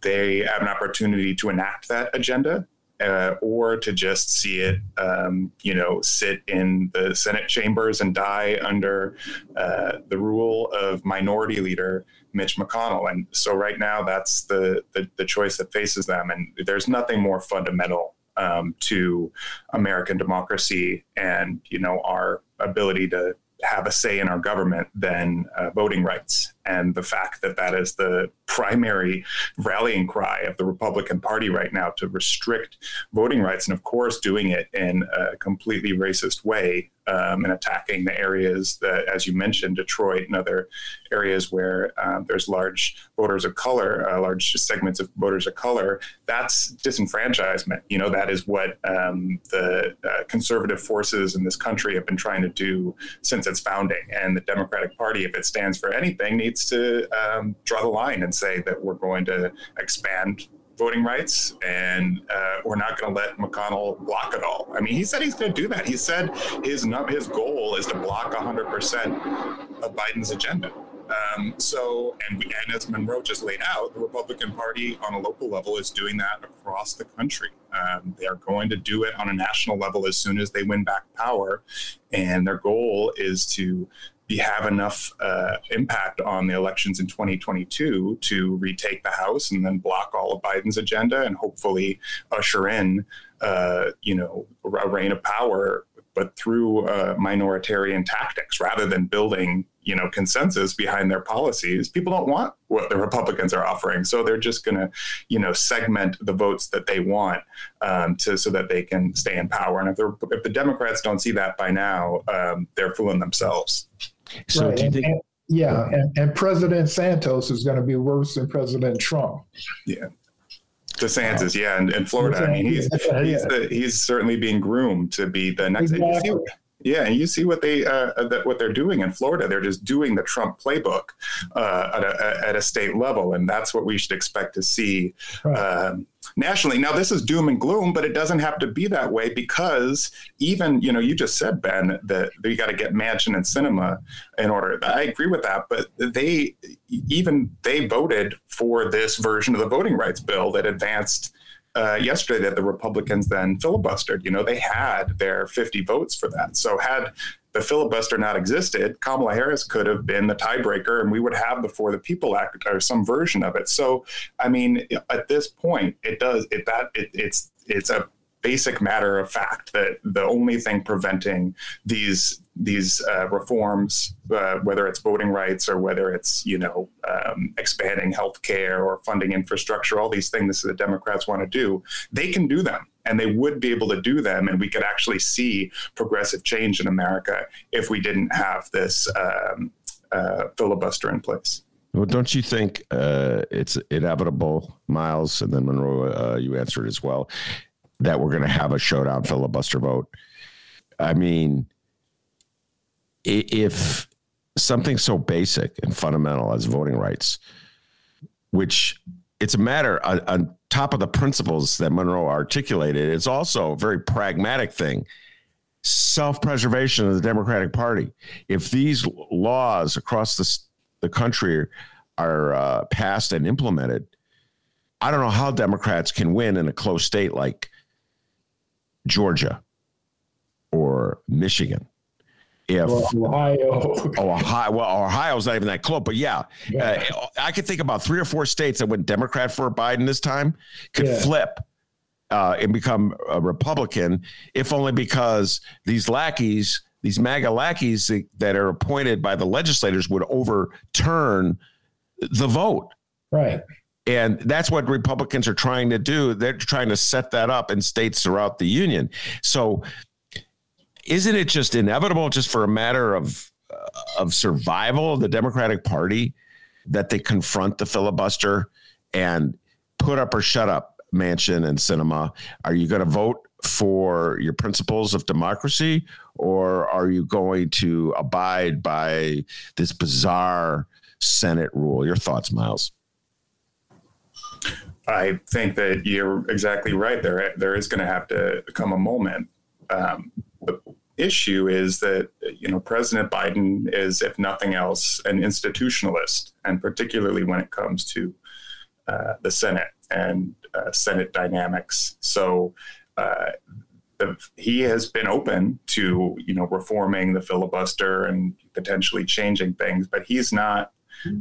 [SPEAKER 4] they have an opportunity to enact that agenda uh, or to just see it, um, you know, sit in the Senate chambers and die under uh, the rule of Minority Leader Mitch McConnell. And so, right now, that's the, the the choice that faces them. And there's nothing more fundamental um, to American democracy and you know our ability to have a say in our government than uh, voting rights. And the fact that that is the primary rallying cry of the Republican Party right now to restrict voting rights, and of course, doing it in a completely racist way um, and attacking the areas that, as you mentioned, Detroit and other areas where um, there's large voters of color, uh, large segments of voters of color. That's disenfranchisement. You know, that is what um, the uh, conservative forces in this country have been trying to do since its founding. And the Democratic Party, if it stands for anything, needs to um, draw the line and say that we're going to expand voting rights and uh, we're not going to let McConnell block it all. I mean, he said he's going to do that. He said his his goal is to block 100% of Biden's agenda. Um, so, and, and as Monroe just laid out, the Republican Party on a local level is doing that across the country. Um, they are going to do it on a national level as soon as they win back power. And their goal is to be, have enough uh, impact on the elections in 2022 to retake the House and then block all of Biden's agenda and hopefully usher in, uh, you know, a reign of power but through uh, minoritarian tactics rather than building you know consensus behind their policies people don't want what the republicans are offering. So they're just going to you know segment the votes that they want um, to so that they can stay in power. And if, if the democrats don't see that by now um, they're fooling themselves
[SPEAKER 3] so right. do you think and, yeah and, and president santos is going to be worse than president trump
[SPEAKER 4] yeah DeSantis, yeah, and in Florida. I mean, he's he's, the, he's certainly being groomed to be the next. Exactly. Yeah, and you see what they uh, uh what they're doing in Florida. They're just doing the Trump playbook uh, at, a, at a state level, and that's what we should expect to see right. um, nationally. Now, this is doom and gloom, but it doesn't have to be that way because even you know you just said Ben that you got to get Manchin and Sinema in order. I agree with that, but they even they voted for this version of the voting rights bill that advanced uh, yesterday that the Republicans then filibustered. You know, they had their 50 votes for that. So had the filibuster not existed, Kamala Harris could have been the tiebreaker, and we would have the For the People Act or some version of it. So, I mean, at this point, it does it that it, it's it's a basic matter of fact that the only thing preventing these these uh, reforms, uh, whether it's voting rights or whether it's you know um, expanding healthcare or funding infrastructure, all these things that the Democrats want to do, they can do them, and they would be able to do them, and we could actually see progressive change in America if we didn't have this um, uh, filibuster in place.
[SPEAKER 2] Well, don't you think uh, it's inevitable, Miles? And then Monroe, uh, you answered as well that we're going to have a showdown filibuster vote. I mean, if something so basic and fundamental as voting rights, which it's a matter on, on, top of the principles that Monroe articulated, it's also a very pragmatic thing. Self preservation of the Democratic Party. If these laws across the, the country are uh, passed and implemented, I don't know how Democrats can win in a close state like Georgia or Michigan. If
[SPEAKER 3] Ohio,
[SPEAKER 2] oh, Ohio, well, Ohio's not even that close, but yeah, yeah. Uh, I could think about three or four states that went Democrat for Biden this time could yeah. flip uh, and become a Republican, if only because these lackeys, these MAGA lackeys that are appointed by the legislators would overturn the vote.
[SPEAKER 3] Right.
[SPEAKER 2] And that's what Republicans are trying to do. They're trying to set that up in states throughout the union. So, isn't it just inevitable, just for a matter of uh, of survival of the Democratic Party, that they confront the filibuster and put up or shut up Manchin and Sinema? Are you going to vote for your principles of democracy, or are you going to abide by this bizarre Senate rule? Your thoughts, Miles?
[SPEAKER 4] I think that you're exactly right. There, there is going to have to come a moment. Um, issue is that you know President Biden is, if nothing else, an institutionalist, and particularly when it comes to uh, the Senate and uh, Senate dynamics. So. Uh, the, he has been open to you know reforming the filibuster and potentially changing things, but he's not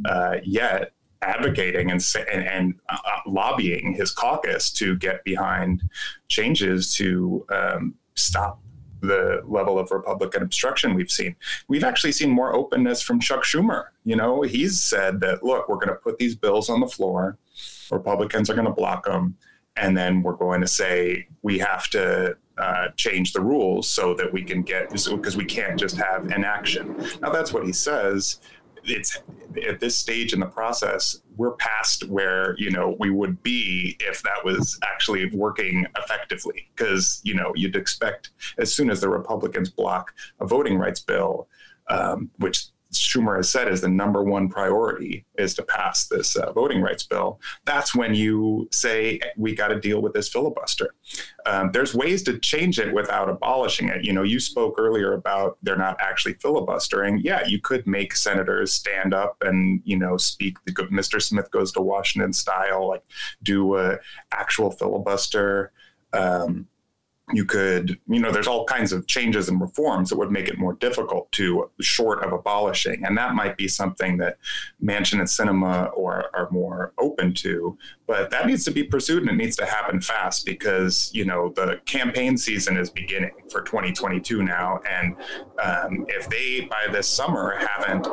[SPEAKER 4] uh, yet advocating and and, and uh, lobbying his caucus to get behind changes to um, stop the level of Republican obstruction we've seen. We've actually seen more openness from Chuck Schumer. You know, he's said that look, we're going to put these bills on the floor. Republicans are going to block them, and then we're going to say we have to uh, change the rules so that we can get because we can't just have inaction. Now that's what he says it's at this stage in the process we're past where you know we would be if that was actually working effectively. Because you know you'd expect as soon as the republicans block a voting rights bill um, which Schumer has said is the number one priority is to pass this uh, voting rights bill, that's when you say we got to deal with this filibuster. Um, there's ways to change it without abolishing it. You know, you spoke earlier about they're not actually filibustering. Yeah, you could make senators stand up and you know speak the Mr. Smith goes to Washington style, like do a actual filibuster. Um, you could, you know, there's all kinds of changes and reforms that would make it more difficult to, short of abolishing. And that might be something that Manchin and Sinema or are more open to. But that needs to be pursued and it needs to happen fast because, you know, the campaign season is beginning for 2022 now. And um, if they, by this summer, haven't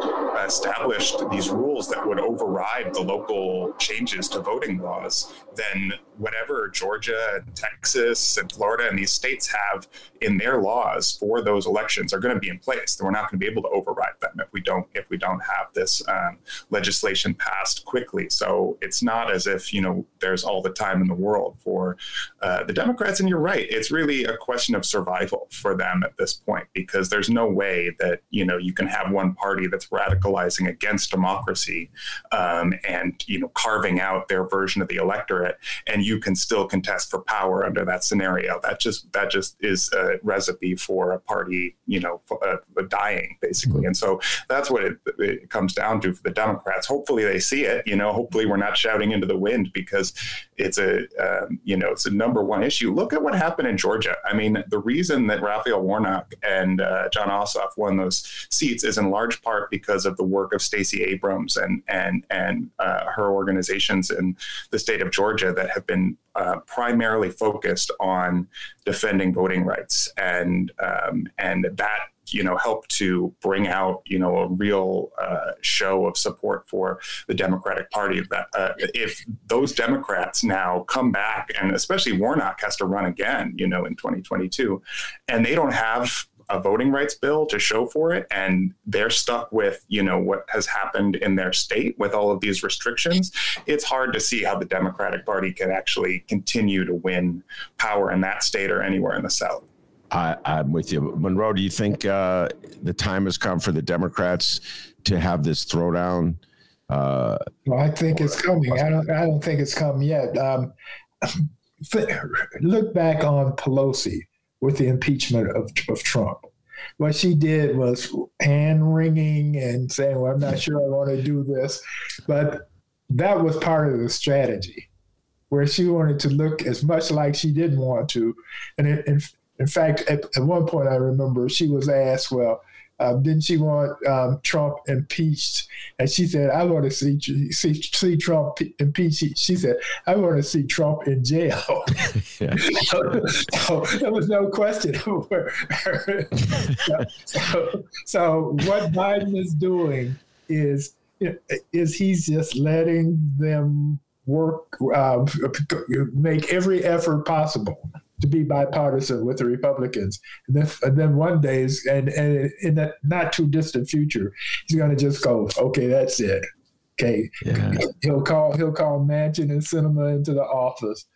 [SPEAKER 4] established these rules that would override the local changes to voting laws, then whatever Georgia and Texas and Florida and these states have in their laws for those elections are going to be in place. We're not going to be able to override them if we don't if we don't have this um, legislation passed quickly. So it's not as if you know there's all the time in the world for uh, the Democrats. And you're right, it's really a question of survival for them at this point because there's no way that you know you can have one party that's radicalizing against democracy um, and you know carving out their version of the electorate, and you can still contest for power under that scenario. That just that just is a recipe for a party, you know, uh, dying basically. And so that's what it, it comes down to for the Democrats. Hopefully they see it. You know, hopefully we're not shouting into the wind because it's a um, you know it's a number one issue. Look at what happened in Georgia. I mean, the reason that Raphael Warnock and uh, Jon Ossoff won those seats is in large part because of the work of Stacey Abrams and and and uh, her organizations in the state of Georgia that have been uh, primarily focused on defending voting rights, and um, and that you know helped to bring out you know a real uh, show of support for the Democratic Party. That uh, if those Democrats now come back, and especially Warnock has to run again, you know, in 2022, and they don't have a voting rights bill to show for it and they're stuck with you know what has happened in their state with all of these restrictions it's hard to see how the democratic party can actually continue to win power in that state or anywhere in the south
[SPEAKER 2] I, am with you monroe do you think uh, the time has come for the democrats to have this throwdown
[SPEAKER 3] uh, well, I think it's coming. I don't. I don't think it's come yet. Um, look back on Pelosi with the impeachment of, of Trump. What she did was hand wringing and saying, Well, I'm not sure I want to do this. But that was part of the strategy, where she wanted to look as much like she didn't want to. And in, in, fact, at, at one point, I remember she was asked, Well, um, didn't she want um, Trump impeached? And she said, "I want to see see, see Trump impeached." She said, "I want to see Trump in jail." so, so, there was no question. so, so what Biden is doing is is he's just letting them work, uh, make every effort possible to be bipartisan with the Republicans. And then, and then one day, and, and in that not too distant future, he's going to just go, okay, that's it. Okay, yeah. he'll call he'll call Manchin and Sinema into the office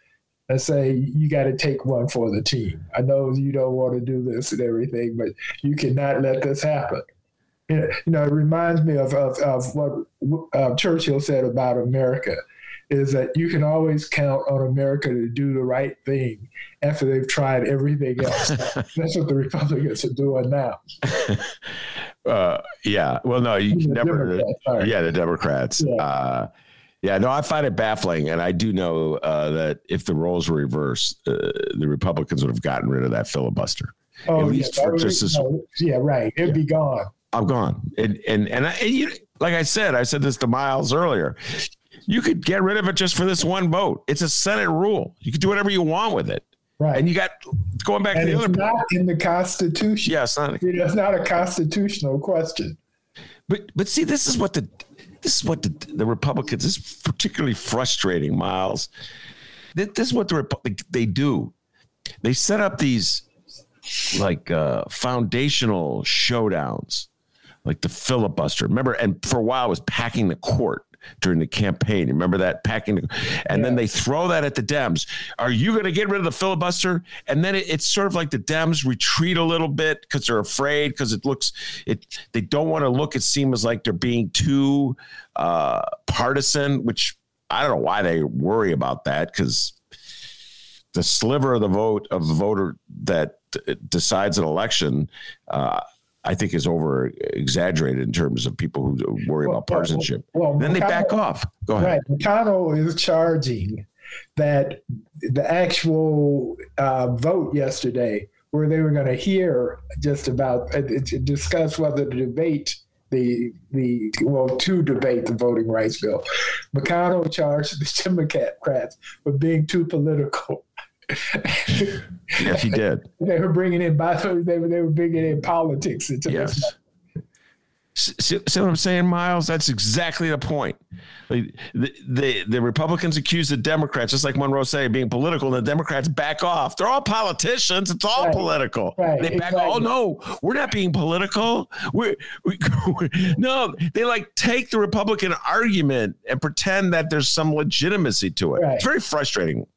[SPEAKER 3] and say, you got to take one for the team. I know you don't want to do this and everything, but you cannot let this happen. You know, it reminds me of, of, of what uh, Churchill said about America is that you can always count on America to do the right thing after they've tried everything else. That's what the Republicans are doing now.
[SPEAKER 2] Uh, yeah. Well, no, you can never. Yeah, the Democrats. Yeah. Uh, yeah, no, I find it baffling, and I do know uh, that if the roles were reversed, uh, the Republicans would have gotten rid of that filibuster.
[SPEAKER 3] Oh, At least yeah, for just no, yeah, right. It'd yeah. be gone.
[SPEAKER 2] I'm gone. And and and, I, and you, like I said, I said this to Miles earlier. You could get rid of it just for this one vote. It's a Senate rule. You could do whatever you want with it. Right. And you got going back
[SPEAKER 3] and
[SPEAKER 2] to the
[SPEAKER 3] it's
[SPEAKER 2] other
[SPEAKER 3] not in the Constitution.
[SPEAKER 2] Yes, yeah,
[SPEAKER 3] it's, it's not a constitutional question.
[SPEAKER 2] But but see, this is what the this is what the, the Republicans this is particularly frustrating, Miles. This, this is what the Republic they do. They set up these like uh, foundational showdowns, like the filibuster. Remember, and for a while it was packing the court during the campaign. Remember that packing, and yeah. then they throw that at the Dems. Are you going to get rid of the filibuster? And then it, it's sort of like the Dems retreat a little bit because they're afraid because it looks it they don't want to look. It seems like they're being too uh, partisan, which I don't know why they worry about that because the sliver of the vote of the voter that decides an election. Uh, I think is over exaggerated in terms of people who worry well, about partisanship. Well, well then they back off. Go ahead.
[SPEAKER 3] Right. McConnell is charging that the actual uh, vote yesterday, where they were going to hear just about uh, discuss whether to debate the the well to debate the voting rights bill, McConnell charged the Democrats with being too political
[SPEAKER 2] yes, he did.
[SPEAKER 3] they were bringing in, by the they were, they were bringing in politics into yes. this.
[SPEAKER 2] See, see, what I'm saying, Miles? That's exactly the point. Like, the, the, the Republicans accuse the Democrats, just like Monroe said, being political, and the Democrats back off. They're all politicians. It's all right. political. Right. They back exactly. off. Oh no, we're not being political. We're, we, we're no. They like take the Republican argument and pretend that there's some legitimacy to it. Right. It's very frustrating.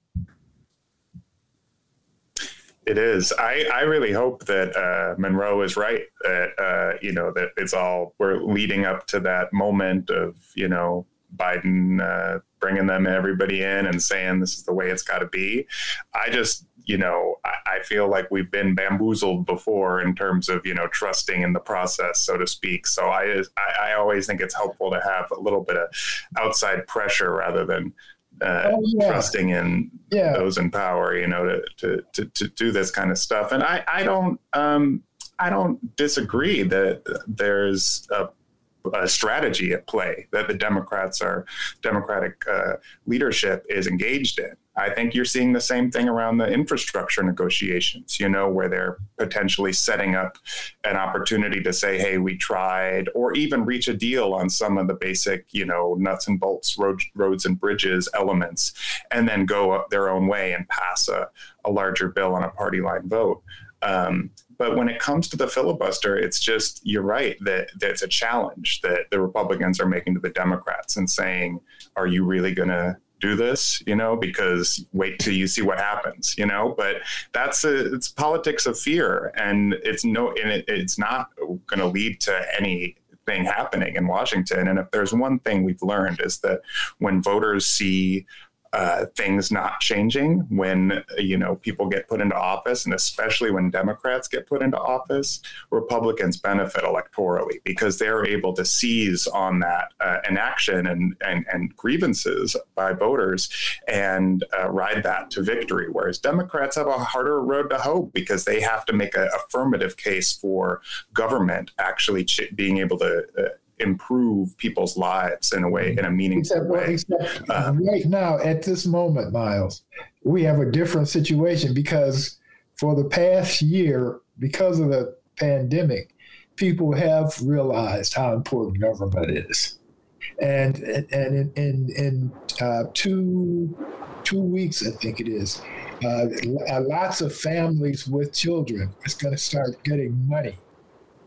[SPEAKER 4] It is. I, I really hope that uh, Monroe is right. That uh, you know that it's all we're leading up to that moment of you know Biden uh, bringing them everybody in and saying this is the way it's got to be. I just you know I, I, feel like we've been bamboozled before in terms of you know trusting in the process, so to speak. So I I, I always think it's helpful to have a little bit of outside pressure rather than uh, oh, yeah. trusting in yeah. those in power, you know, to, to, to, to, do this kind of stuff. And I, I don't, um, I don't disagree that there's a a strategy at play that the Democrats are Democratic uh, leadership is engaged in. I think you're seeing the same thing around the infrastructure negotiations, you know, where they're potentially setting up an opportunity to say, hey, we tried, or even reach a deal on some of the basic, you know, nuts and bolts road, roads and bridges elements, and then go up their own way and pass a, a larger bill on a party line vote. Um, but when it comes to the filibuster, it's just, you're right, that, that it's a challenge that the Republicans are making to the Democrats and saying, are you really going to do this you know because wait till you see what happens you know? But that's a, it's politics of fear and it's no and it, it's not going to lead to anything happening in washington. And if there's one thing we've learned is that when voters see uh, things not changing when you know people get put into office, and especially when Democrats get put into office, Republicans benefit electorally because they're able to seize on that uh, inaction and, and and grievances by voters and uh, ride that to victory. Whereas Democrats have a harder road to hoe because they have to make an affirmative case for government actually ch- being able to uh, improve people's lives in a way, in a meaningful except, way. Except
[SPEAKER 3] um, right now, at this moment, Miles, we have a different situation because for the past year, because of the pandemic, people have realized how important government is. And and in in, in uh, two two weeks, I think it is, uh, lots of families with children is going to start getting money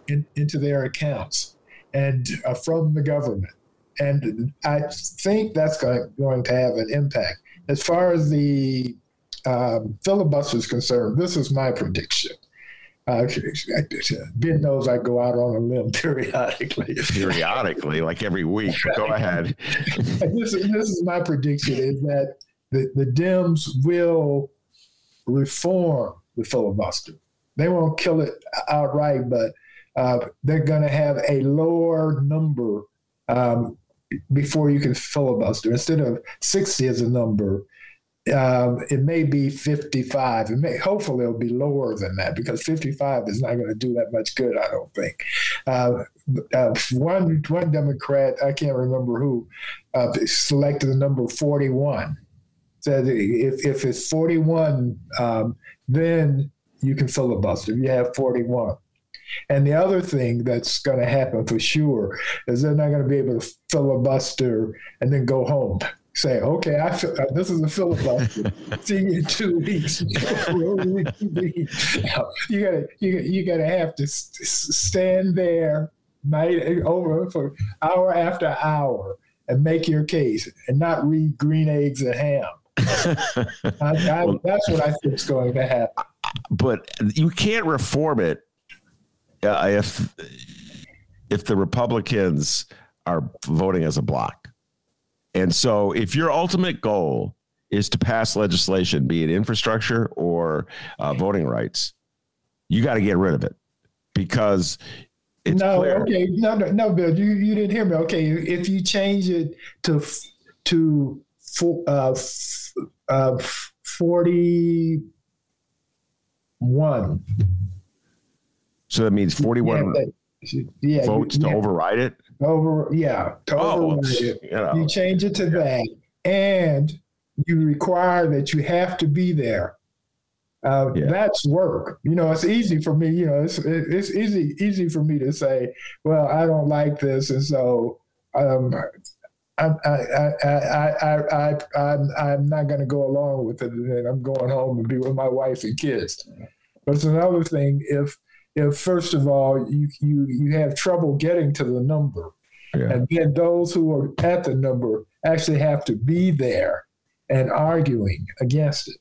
[SPEAKER 3] in, into their accounts and uh, from the government. And I think that's going, going to have an impact. As far as the um, filibuster is concerned, this is my prediction. Uh, ben knows I go out on a limb periodically.
[SPEAKER 2] periodically, like every week. Go ahead.
[SPEAKER 3] this, is, this is my prediction: is that the, the Dems will reform the filibuster. They won't kill it outright, but uh, they're going to have a lower number um, before you can filibuster. Instead of 60 as a number, um, it may be 55. It may, hopefully, it'll be lower than that because 55 is not going to do that much good, I don't think. Uh, uh, one, one Democrat, I can't remember who, uh, selected the number 41. Said if, if it's 41, um, then you can filibuster. You have 41. And the other thing that's going to happen for sure is they're not going to be able to filibuster and then go home. Say, okay, I feel, uh, this is a filibuster. See you in two weeks. you gotta, you, you gotta have to stand there night over for hour after hour and make your case and not read green eggs and ham. I, I, well, that's what I think is going to happen.
[SPEAKER 2] But you can't reform it uh, if if the Republicans are voting as a block. And so, if your ultimate goal is to pass legislation, be it infrastructure or uh, voting rights, you got to get rid of it because it's
[SPEAKER 3] no,
[SPEAKER 2] clear.
[SPEAKER 3] okay, no, no, no, Bill, you, you didn't hear me. Okay, if you change it to to uh, uh, forty one,
[SPEAKER 2] so that means forty one yeah, yeah, votes you, to yeah. override it.
[SPEAKER 3] Over, yeah, to oh, override it. You, know, you change it to that, and you require that you have to be there uh, yeah. That's work. You know, it's easy for me. You know, it's it's easy easy for me to say, well, I don't like this, and so um, I'm I I I I I I'm, I'm not going to go along with it, and I'm going home and be with my wife and kids. But it's another thing if if first of all you you you have trouble getting to the number, yeah. and then those who are at the number actually have to be there and arguing against it.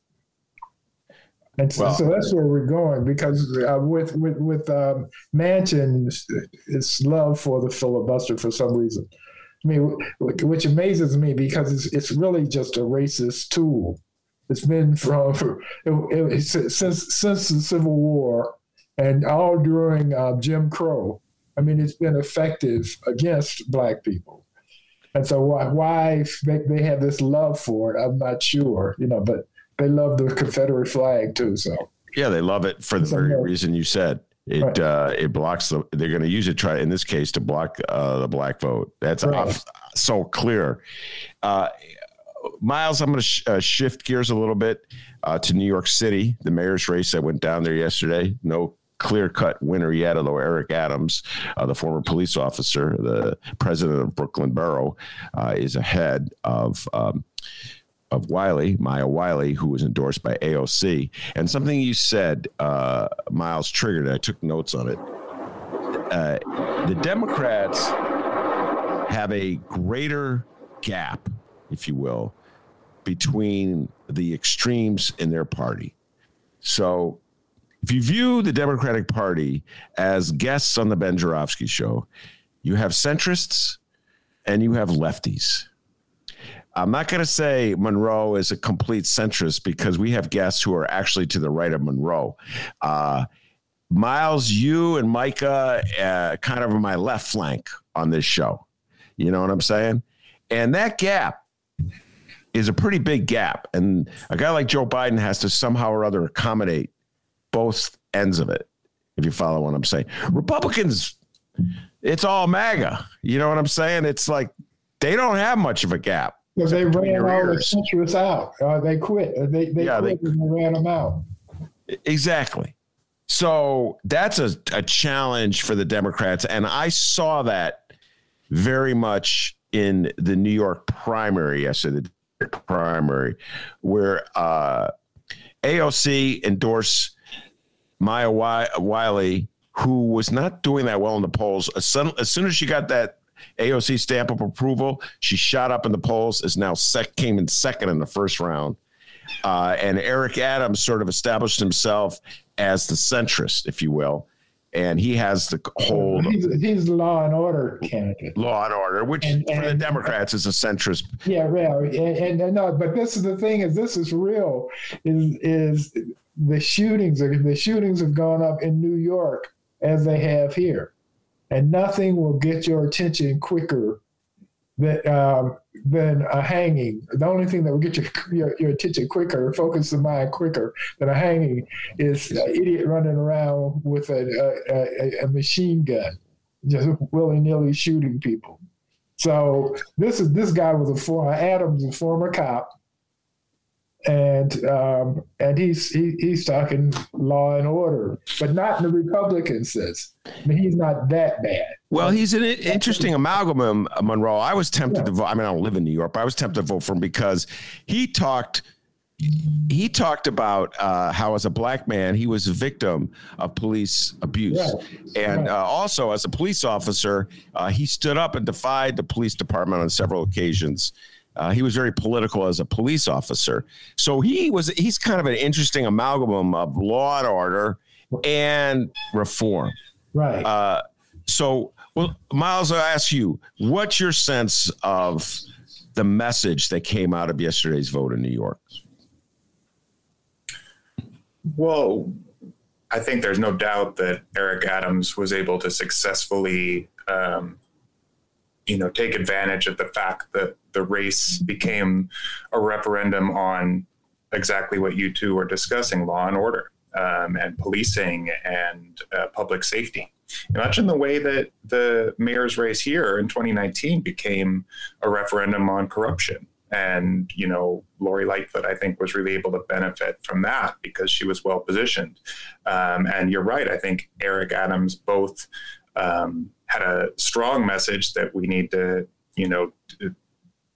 [SPEAKER 3] And so, well, so that's where we're going because uh, with with with um, Manchin's his love for the filibuster for some reason. I mean, which amazes me because it's it's really just a racist tool. It's been from it, it, since since the Civil War and all during uh, Jim Crow. I mean, it's been effective against black people. And so why, why they, they have this love for it, I'm not sure, you know, but they love the Confederate flag too. So
[SPEAKER 2] yeah, they love it for the very reason you said. It right. uh, it blocks the. They're going to use it. Try in this case to block uh, the black vote. That's right. so clear. Uh, Miles, I'm going to sh- uh, shift gears a little bit uh, to New York City. The mayor's race. I went down there yesterday. No clear cut winner yet, although Eric Adams, uh, the former police officer, the president of Brooklyn Borough, uh, is ahead of um, of Wiley, Maya Wiley, who was endorsed by AOC. And something you said, uh, Miles, triggered. I took notes on it. Uh, the Democrats have a greater gap, if you will, between the extremes in their party. So, if you view the Democratic Party as guests on the Ben Joravsky show, you have centrists and you have lefties. I'm not going to say Monroe is a complete centrist because we have guests who are actually to the right of Monroe. Uh, Miles, you and Micah, uh, kind of my left flank on this show. You know what I'm saying? And that gap is a pretty big gap. And a guy like Joe Biden has to somehow or other accommodate both ends of it, if you follow what I'm saying. Republicans, it's all MAGA. You know what I'm saying? It's like they don't have much of a gap.
[SPEAKER 3] Because they ran all the centrists out. Uh, they quit. Uh, they, they yeah, quit they, and they ran them out.
[SPEAKER 2] Exactly. So that's a, a challenge for the Democrats. And I saw that very much in the New York primary yesterday, the primary, where uh, AOC endorsed Maya Wiley, who was not doing that well in the polls. As soon, as soon as she got that AOC stamp of approval. She shot up in the polls, is now sec- came in second in the first round. Uh, and Eric Adams sort of established himself as the centrist, if you will. And he has the hold.
[SPEAKER 3] He's, he's law and order candidate.
[SPEAKER 2] Law and order, which and, and, for the Democrats is a centrist.
[SPEAKER 3] Yeah, yeah, and, and no, but this is the thing: is this is real? Is is the shootings? The shootings have gone up in New York as they have here and nothing will get your attention quicker than, um, than a hanging. The only thing that will get your, your, your attention quicker, focus the mind quicker than a hanging, is an idiot running around with a, a, a machine gun, just willy nilly shooting people. So this is this guy was a former Adams, a former cop, and um, and he's he, he's talking law and order, but not in the Republican sense. I mean, he's not that bad.
[SPEAKER 2] Well, he's an interesting amalgam, Monroe. I was tempted yeah. to vote. I mean, I don't live in New York, but I was tempted to vote for him because he talked he talked about uh, how, as a black man, he was a victim of police abuse. And. Uh, also, as a police officer, uh, he stood up and defied the police department on several occasions. Uh, he was very political as a police officer. So he was he's kind of an interesting amalgam of law and order and reform.
[SPEAKER 3] Right. Uh,
[SPEAKER 2] so, well, Miles, I ask you, what's your sense of the message that came out of yesterday's vote in New York?
[SPEAKER 4] Well, I think there's no doubt that Eric Adams was able to successfully, um, you know, take advantage of the fact that the race became a referendum on exactly what you two were discussing: law and order, um, and policing, and uh, public safety. In the way that the mayor's race here in 2019 became a referendum on corruption and, you know, Lori Lightfoot, I think, was really able to benefit from that because she was well positioned. Um, and you're right. I think Eric Adams both um, had a strong message that we need to, you know, to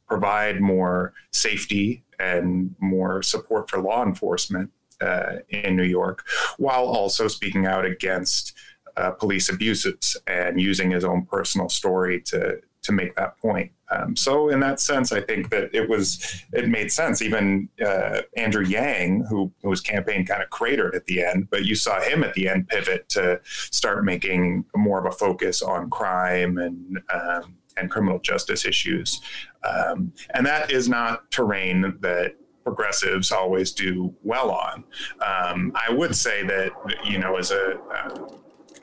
[SPEAKER 4] provide more safety and more support for law enforcement uh, in New York, while also speaking out against uh, police abuses and using his own personal story to to make that point. Um, so in that sense, I think that it was it made sense. Even uh, Andrew Yang, who whose campaign kind of cratered at the end, but you saw him at the end pivot to start making more of a focus on crime and um, and criminal justice issues, um, and that is not terrain that progressives always do well on. Um, I would say that you know as a uh,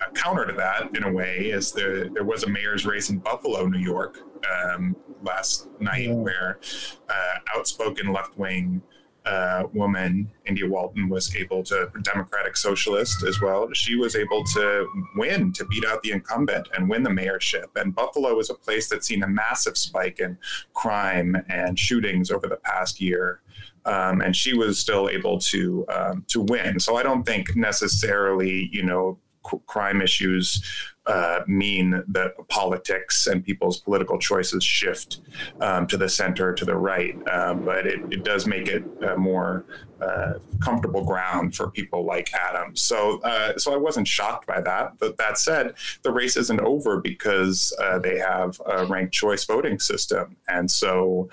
[SPEAKER 4] a counter to that, in a way, is there there was a mayor's race in Buffalo, New York, um, last night, yeah. where uh, outspoken left wing uh, woman, India Walton, was able to, Democratic Socialist as well, she was able to win, to beat out the incumbent and win the mayorship. And Buffalo is a place that's seen a massive spike in crime and shootings over the past year. Um, and she was still able to um, to win. So I don't think necessarily, you know, crime issues uh, mean that politics and people's political choices shift um, to the center, to the right. Um, but it, it, does make it uh, more uh, comfortable ground for people like Adams. So, uh, so I wasn't shocked by that. But that said, the race isn't over because they have a ranked choice voting system, and so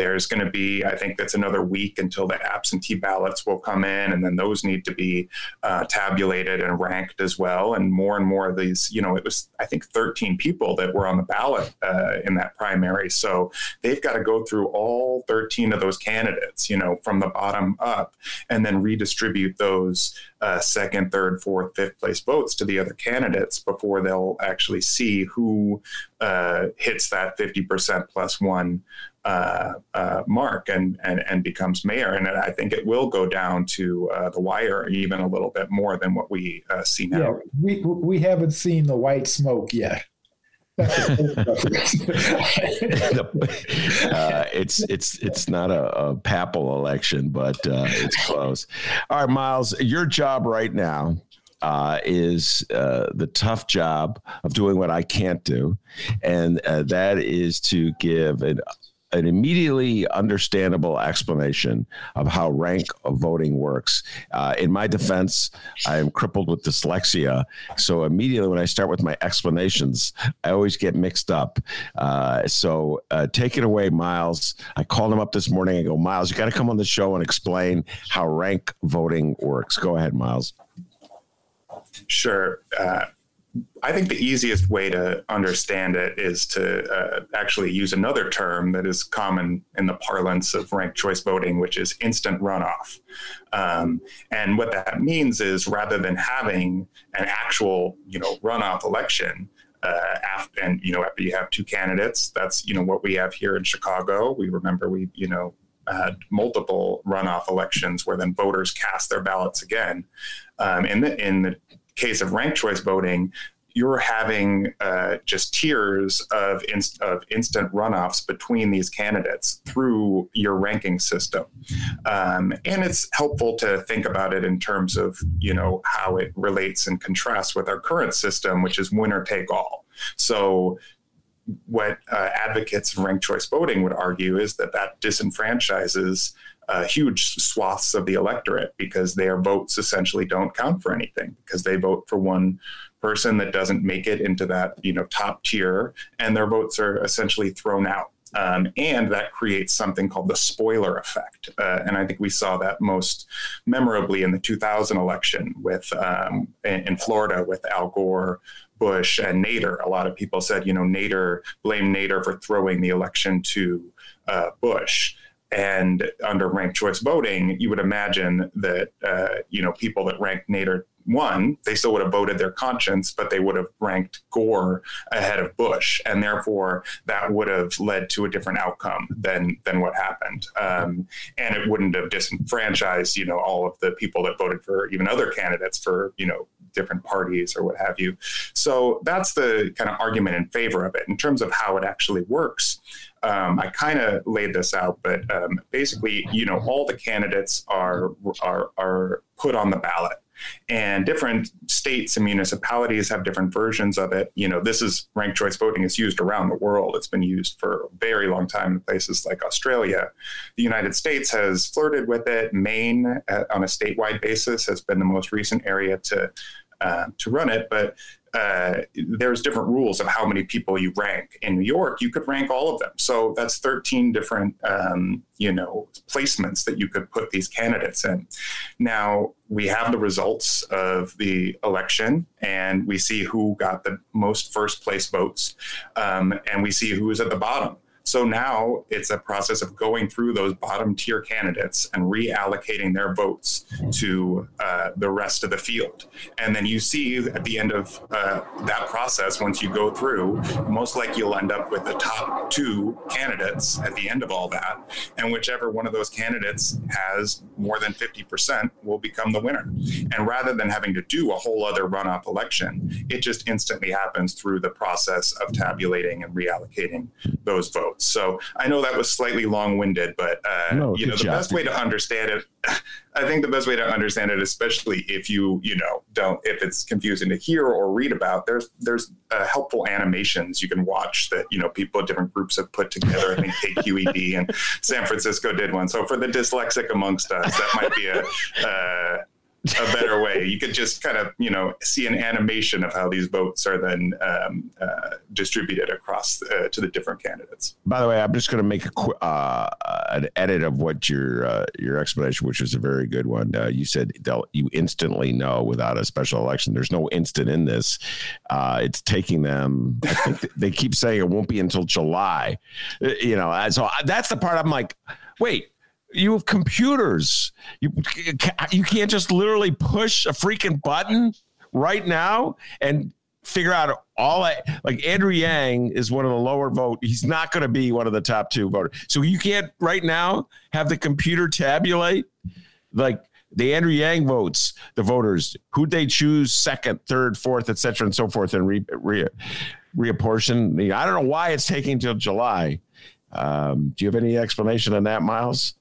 [SPEAKER 4] there's going to be, I think that's another week until the absentee ballots will come in, and then those need to be uh, tabulated and ranked as well. And more and more of these, you know, it was, I think, 13 people that were on the ballot uh, in that primary. So they've got to go through all 13 of those candidates, you know, from the bottom up, and then redistribute those uh, second, third, fourth, fifth place votes to the other candidates before they'll actually see who uh, hits that 50% plus one uh, uh, mark and, and and becomes mayor. And I think it will go down to uh, the wire even a little bit more than what we uh, see now. Yeah,
[SPEAKER 3] we we haven't seen the white smoke yet. uh,
[SPEAKER 2] it's it's it's not a, a papal election, but uh, it's close. All right, Miles, your job right now uh, is uh, the tough job of doing what I can't do, and uh, that is to give an an immediately understandable explanation of how rank voting works. Uh, in my defense, I am crippled with dyslexia. So immediately when I start with my explanations, I always get mixed up. Uh, so uh, take it away, Miles. I called him up this morning and go, Miles, you got to come on the show and explain how rank voting works. Go ahead, Miles.
[SPEAKER 4] Sure. I think the easiest way to understand it is to uh, actually use another term that is common in the parlance of ranked choice voting, which is instant runoff. Um, and what that means is rather than having an actual, you know, runoff election, uh, after, and you know, after you have two candidates, that's you know what we have here in Chicago. We remember we, you know, had multiple runoff elections where then voters cast their ballots again. Um, in the in the case of ranked choice voting, you're having uh, just tiers of, of instant runoffs between these candidates through your ranking system. Um, and it's helpful to think about it in terms of, you know, how it relates and contrasts with our current system, which is winner take all. So what uh, advocates of ranked choice voting would argue is that that disenfranchises uh, huge swaths of the electorate because their votes essentially don't count for anything because they vote for one person that doesn't make it into that you know top tier and their votes are essentially thrown out um, and that creates something called the spoiler effect. Uh, and I think we saw that most memorably in the 2000 election with um, in, in, Florida with Al Gore, Bush, and Nader. A lot of people said, you know, Nader blamed Nader for throwing the election to uh, Bush. And under ranked choice voting, you would imagine that uh, you know people that ranked Nader one, they still would have voted their conscience, but they would have ranked Gore ahead of Bush, and therefore that would have led to a different outcome than than what happened, um, and it wouldn't have disenfranchised you know all of the people that voted for even other candidates for you know different parties or what have you. So that's the kind of argument in favor of it. In terms of how it actually works, um, I kind of laid this out, but um, basically, you know, all the candidates are are are put on the ballot and different states and municipalities have different versions of it. You know, this is ranked choice voting It's used around the world. It's been used for a very long time in places like Australia. The United States has flirted with it. Maine, uh, on a statewide basis, has been the most recent area to uh, to run it, but uh, there's different rules of how many people you rank. In New York, you could rank all of them. So that's 13 different, um, you know, placements that you could put these candidates in. Now we have the results of the election, and we see who got the most first place votes, um, and we see who is at the bottom. So now it's a process of going through those bottom tier candidates and reallocating their votes to uh, the rest of the field. And then you see at the end of uh, that process, once you go through, most likely you'll end up with the top two candidates at the end of all that. And whichever one of those candidates has more than 50% will become the winner. And rather than having to do a whole other runoff election, it just instantly happens through the process of tabulating and reallocating those votes. So I know that was slightly long winded, but uh, no, you know the job. best way to understand it, I think the best way to understand it, especially if you you know don't if it's confusing to hear or read about, there's there's uh, helpful animations you can watch that you know people different groups have put together. I think KQED and San Francisco did one. So for the dyslexic amongst us, that might be a uh, a better way. You could just kind of, you know, see an animation of how these votes are then um, uh, distributed across uh, to the different candidates.
[SPEAKER 2] By the way, I'm just going to make a qu- uh, an edit of what your uh, your explanation, which was a very good one. Uh, you said they'll you instantly know without a special election. There's no instant in this. Uh, it's taking them. I think they keep saying it won't be until July. You know, so that's the part I'm like, wait you have computers. You you can't just literally push a freaking button right now and figure out all. Like Andrew Yang is one of the lower vote. He's not going to be one of the top two voters. So you can't right now have the computer tabulate like the Andrew Yang votes, the voters, who they choose second, third, fourth, et cetera, and so forth, and re, re, reapportion. I don't know why it's taking till July. Um, do you have any explanation on that, Miles?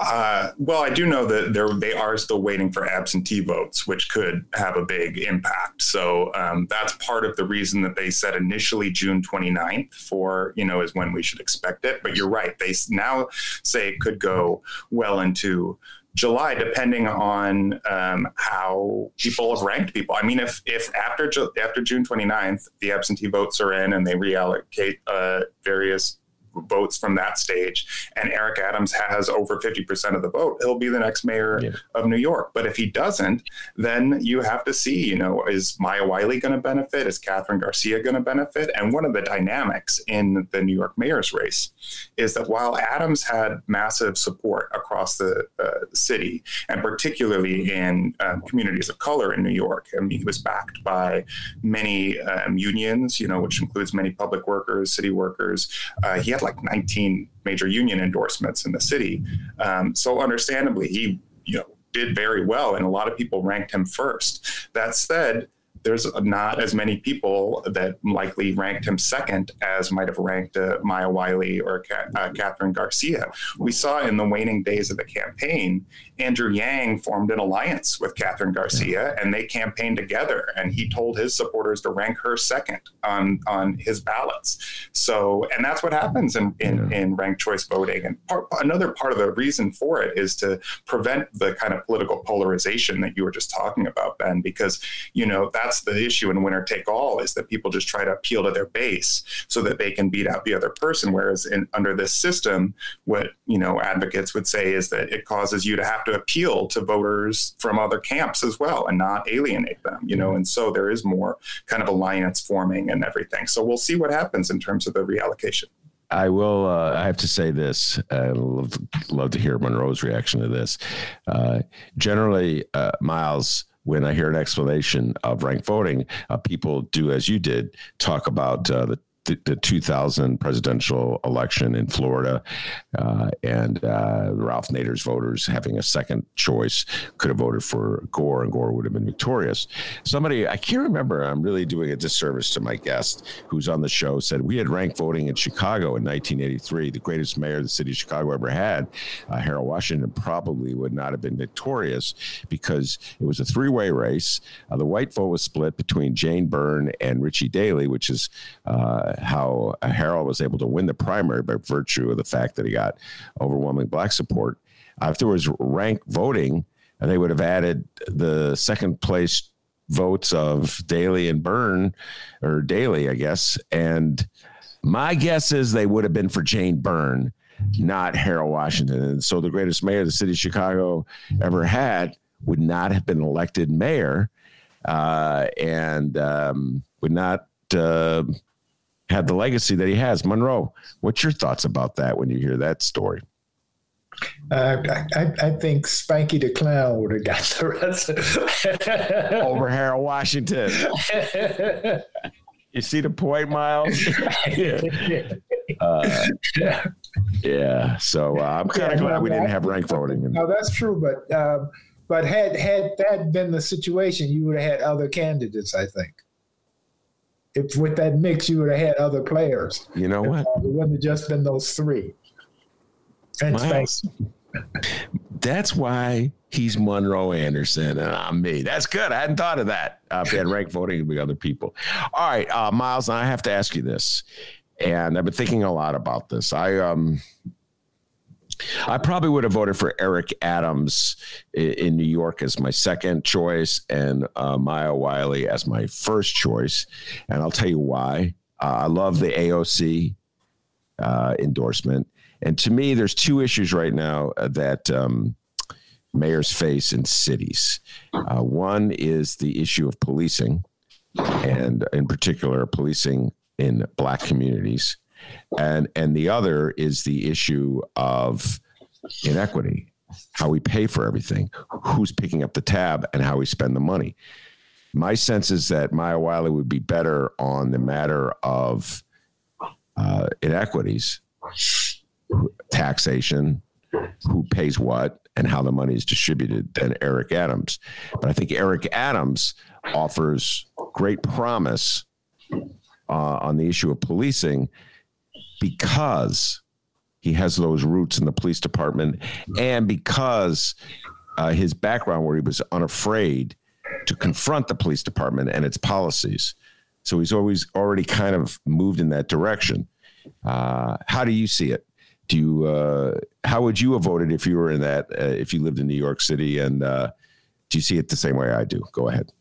[SPEAKER 4] Uh, well, I do know that they're, they are still waiting for absentee votes, which could have a big impact. So um, that's part of the reason that they said initially June 29th for, you know, is when we should expect it. But you're right. They now say it could go well into July, depending on um, how people have ranked people. I mean, if if after after June 29th, the absentee votes are in and they reallocate uh, various votes from that stage, and Eric Adams has over 50% of the vote, he'll be the next mayor yeah. of New York. But if he doesn't, then you have to see, you know, is Maya Wiley going to benefit? Is Kathryn Garcia going to benefit? And one of the dynamics in the New York mayor's race is that while Adams had massive support across the uh, city, and particularly in um, communities of color in New York, I mean, he was backed by many um, unions, you know, which includes many public workers, city workers. Uh, he had like 19 major union endorsements in the city. Um, so understandably, he you know did very well, and a lot of people ranked him first. That said, there's not as many people that likely ranked him second as might have ranked uh, Maya Wiley or uh, Kathryn Garcia. We saw in the waning days of the campaign, Andrew Yang formed an alliance with Kathryn Garcia, and they campaigned together. And he told his supporters to rank her second on on his ballots. So, and that's what happens in in, in ranked choice voting. And part, another part of the reason for it is to prevent the kind of political polarization that you were just talking about, Ben, because you know that's the issue in winner take all is that people just try to appeal to their base so that they can beat out the other person. Whereas in, under this system, what you know advocates would say is that it causes you to have to appeal to voters from other camps as well and not alienate them. You know, and so there is more kind of alliance forming and everything. So we'll see what happens in terms of the reallocation.
[SPEAKER 2] I will. Uh, I have to say this. I love, love to hear Monroe's reaction to this. Uh, generally, uh, Miles, when I hear an explanation of ranked voting, uh, people do as you did talk about uh, the the, the 2000 presidential election in Florida, uh, and uh, Ralph Nader's voters having a second choice could have voted for Gore, and Gore would have been victorious. Somebody I can't remember. I'm really doing a disservice to my guest who's on the show. Said we had ranked voting in Chicago in 1983, the greatest mayor the city of Chicago ever had. Uh, Harold Washington probably would not have been victorious because it was a three-way race. Uh, the white vote was split between Jane Byrne and Richie Daley, which is uh, how Harold was able to win the primary by virtue of the fact that he got overwhelming black support. Uh, if there was ranked voting, they would have added the second place votes of Daley and Byrne, or Daley, I guess. And my guess is they would have been for Jane Byrne, not Harold Washington. And so the greatest mayor the city of Chicago ever had would not have been elected mayor uh, and um, would not uh, had the legacy that he has. Monroe, what's your thoughts about that when you hear that story?
[SPEAKER 3] Uh, I, I, think Spanky the Clown would have got the rest
[SPEAKER 2] over Harold Washington. you see the point, Miles? uh, yeah. So uh, I'm kind of glad we didn't have rank voting.
[SPEAKER 3] No, that's true, but uh, but had had that been the situation, you would have had other candidates. I think if with that mix you would have had other players.
[SPEAKER 2] You know what?
[SPEAKER 3] It wouldn't have just been those three. And Miles,
[SPEAKER 2] that's why he's Monroe Anderson and I'm me. That's good. I hadn't thought of that. Uh, if you had ranked voting with other people. All right, uh, Miles, I have to ask you this, and I've been thinking a lot about this. I um I probably would have voted for Eric Adams in, New York as my second choice and uh, Maya Wiley as my first choice. And I'll tell you why. Uh, I love the AOC uh, endorsement. And to me, there's two issues right now uh, that um, mayors face in cities. Uh, one is the issue of policing, and in particular, policing in black communities and and the other is the issue of inequity how we pay for everything who's picking up the tab and how we spend the money. My sense is that maya wiley would be better on the matter of uh, inequities taxation who pays what and how the money is distributed than eric adams. But i think eric adams offers great promise uh, on the issue of policing because he has those roots in the police department and because uh, his background where he was unafraid to confront the police department and its policies. So he's always already kind of moved in that direction. Uh, how do you see it? Do you, uh, how would you have voted if you were in that, uh, if you lived in New York City? And uh, do you see it the same way I do? Go ahead.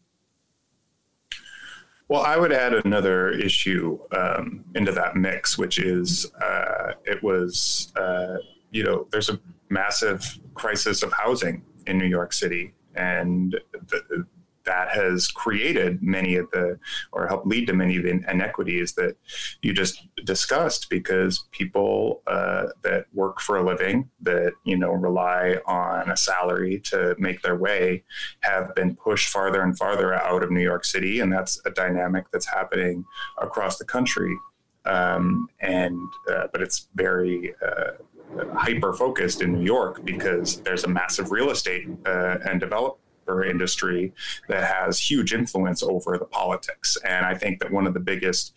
[SPEAKER 4] Well, I would add another issue um, into that mix, which is uh, it was, uh, you know, there's a massive crisis of housing in New York City. And the, that has created many of the, or helped lead to many of the inequities that you just discussed because people uh, that work for a living, that, you know, rely on a salary to make their way, have been pushed farther and farther out of New York City. And that's a dynamic that's happening across the country. Um, and, uh, but it's very, uh, hyper focused in New York because there's a massive real estate uh, and develop industry that has huge influence over the politics. And I think that one of the biggest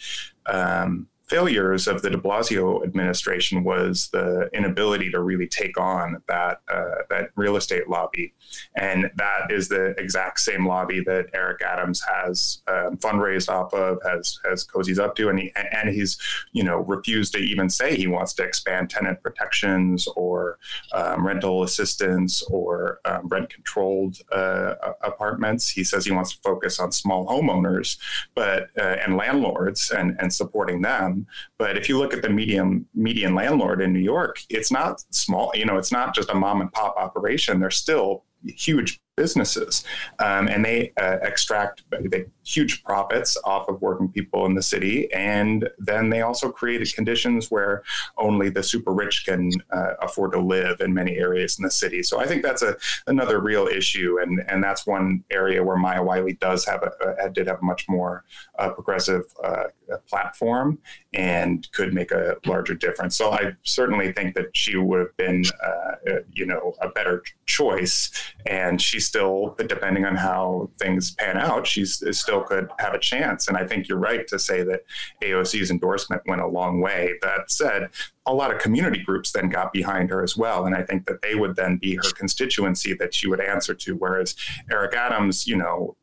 [SPEAKER 4] um, failures of the De Blasio administration was the inability to really take on that uh, that real estate lobby, and that is the exact same lobby that Eric Adams has um, fundraised off of, has has cozies up to, and he and he's you know refused to even say he wants to expand tenant protections or um, rental assistance or um, rent controlled uh, apartments. He says he wants to focus on small homeowners, but uh, and landlords and and supporting them. But if you look at the medium median landlord in New York, it's not small. You know, it's not just a mom and pop operation. They're still huge businesses, um, and they uh, extract they, huge profits off of working people in the city. And then they also created conditions where only the super rich can uh, afford to live in many areas in the city. So I think that's a another real issue, and and that's one area where Maya Wiley does have a, a did have a much more uh, progressive uh, platform and could make a larger difference. So I certainly think that she would have been, uh, you know, a better choice, and still, depending on how things pan out, she still could have a chance. And I think you're right to say that AOC's endorsement went a long way. That said, a lot of community groups then got behind her as well. And I think that they would then be her constituency that she would answer to. Whereas Eric Adams, you know,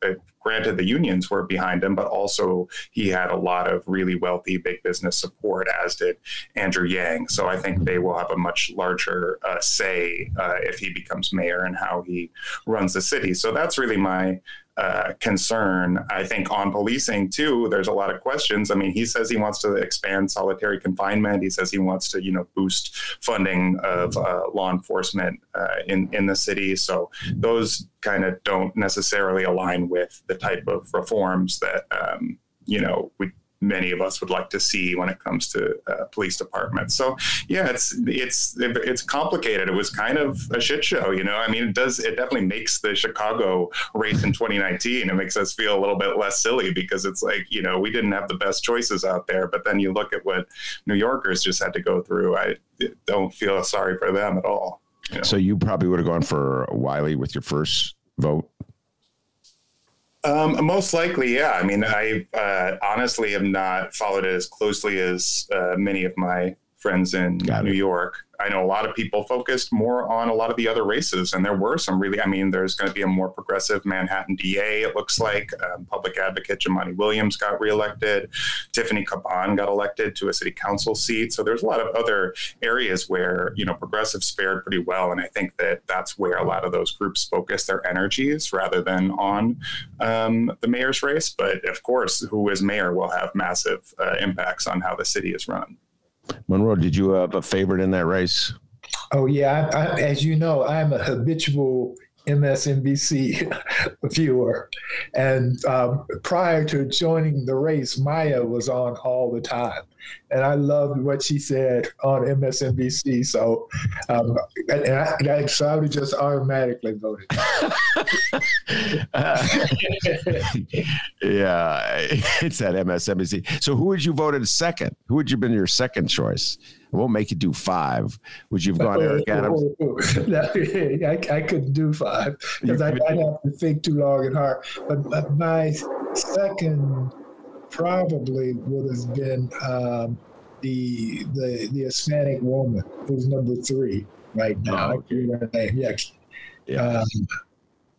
[SPEAKER 4] granted the unions were behind him, but also he had a lot of really wealthy big business support, as did Andrew Yang. So I think they will have a much larger uh, say uh, if he becomes mayor and how he runs the city. So that's really my uh, concern. I think on policing too, there's a lot of questions. I mean, he says he wants to expand solitary confinement. He says he wants to, you know, boost funding of uh, law enforcement uh, in in the city. So those kind of don't necessarily align with the type of reforms that um, you know we many of us would like to see when it comes to uh, police departments. So yeah, it's it's it's complicated. It was kind of a shit show, you know. I mean, it does it definitely makes the Chicago race in 2019. It makes us feel a little bit less silly because it's like you know we didn't have the best choices out there. But then you look at what New Yorkers just had to go through. I don't feel sorry for them at all.
[SPEAKER 2] You know? So you probably would have gone for Wiley with your first vote.
[SPEAKER 4] Um, most likely, yeah. I mean, I uh, honestly have not followed it as closely as uh, many of my friends in New York. I know a lot of people focused more on a lot of the other races, and there were some really. I mean, there's going to be a more progressive Manhattan DA. It looks like um, public advocate Jumaane Williams got reelected. Tiffany Caban got elected to a city council seat. So there's a lot of other areas where you know progressives fared pretty well, and I think that that's where a lot of those groups focus their energies rather than on um, the mayor's race. But of course, who is mayor will have massive uh, impacts on how the city is run.
[SPEAKER 2] Monroe, did you have a favorite in that race?
[SPEAKER 3] Oh yeah, I, I, as you know, I'm a habitual MSNBC viewer, and um, prior to joining the race, Maya was on all the time, and I loved what she said on MSNBC. So, um, and I, and I, so I would just automatically voted.
[SPEAKER 2] uh, yeah, it's that MSNBC. So, who would you voted second? Who would you been your second choice? Won't make you do five. Would you have gone Eric Adams?
[SPEAKER 3] I, I couldn't do five because I'd, I'd have to think too long and hard. But, but my second probably would have been um, the the the Hispanic woman who's number three right now. Oh, okay. Yeah. Yeah. Um,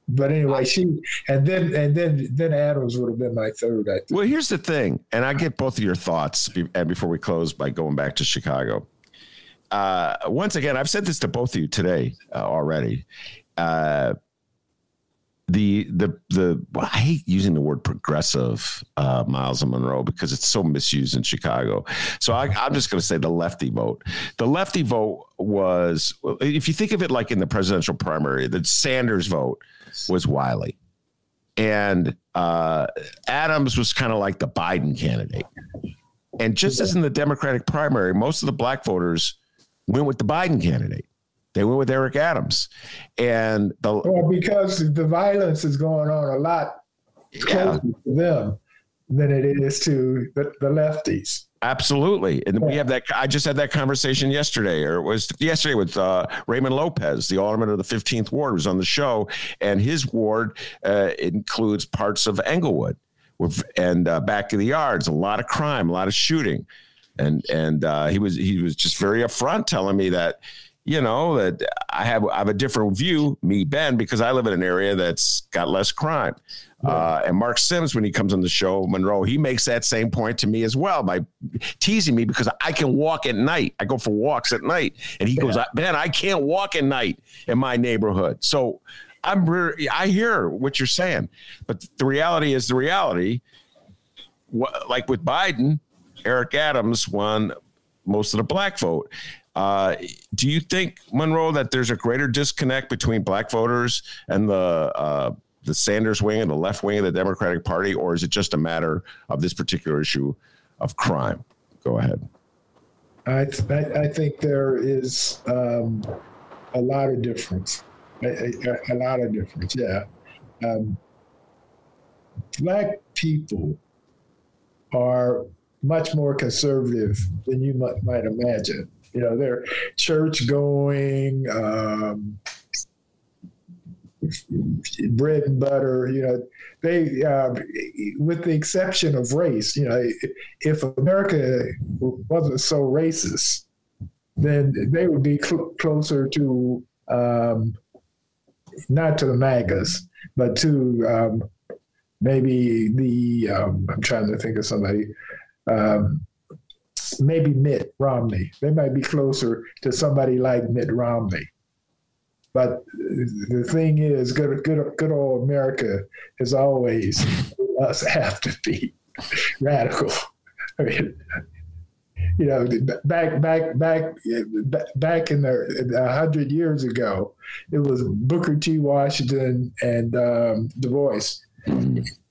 [SPEAKER 3] but anyway, she and then and then then Adams would have been my third. I think.
[SPEAKER 2] Well, here's the thing, and I get both of your thoughts, and before we close, by going back to Chicago. Uh, once again, I've said this to both of you today uh, already. Uh, the the the well, I hate using the word progressive uh, Miles and Monroe because it's so misused in Chicago. So I, I'm just going to say the lefty vote. The lefty vote was, if you think of it like in the presidential primary, the Sanders vote was Wiley, and uh, Adams was kind of like the Biden candidate. And just as in the Democratic primary, most of the black voters went with the Biden candidate. They went with Eric Adams, and the
[SPEAKER 3] well because the violence is going on a lot yeah. to them. than it is to the, the lefties.
[SPEAKER 2] Absolutely. And we have that. I just had that conversation yesterday, or it was yesterday with uh, Raymond Lopez, the alderman of the 15th Ward, was on the show. And his ward uh, includes parts of Englewood and uh, back of the yards, a lot of crime, a lot of shooting. And and uh, he was he was just very upfront telling me that you know that I have I have a different view, me Ben, because I live in an area that's got less crime. Uh, and Mark Sims, when he comes on the show, Monroe, he makes that same point to me as well by teasing me because I can walk at night. I go for walks at night, and he yeah. goes, "Ben, I can't walk at night in my neighborhood." So I'm re- I hear what you're saying, but the reality is the reality. What, like with Biden, Eric Adams won most of the black vote. Uh, do you think, Monroe, that there's a greater disconnect between black voters and the uh, the Sanders wing and the left wing of the Democratic Party, or is it just a matter of this particular issue of crime? Go ahead.
[SPEAKER 3] I, th- I think there is um, a lot of difference. A, a, a lot of difference, yeah. Um, black people are much more conservative than you might, might imagine. You know, they're church going, um, bread and butter. You know, they, uh, with the exception of race, you know, if America wasn't so racist, then they would be cl- closer to um, not to the MAGAs, but to um, maybe the um, I'm trying to think of somebody. Um, maybe Mitt Romney. They might be closer to somebody like Mitt Romney. But the thing is, good, good, good old America has always us have to be radical. I mean, you know, back, back, back, back in the a hundred years ago, it was Booker T. Washington and um, Du Bois.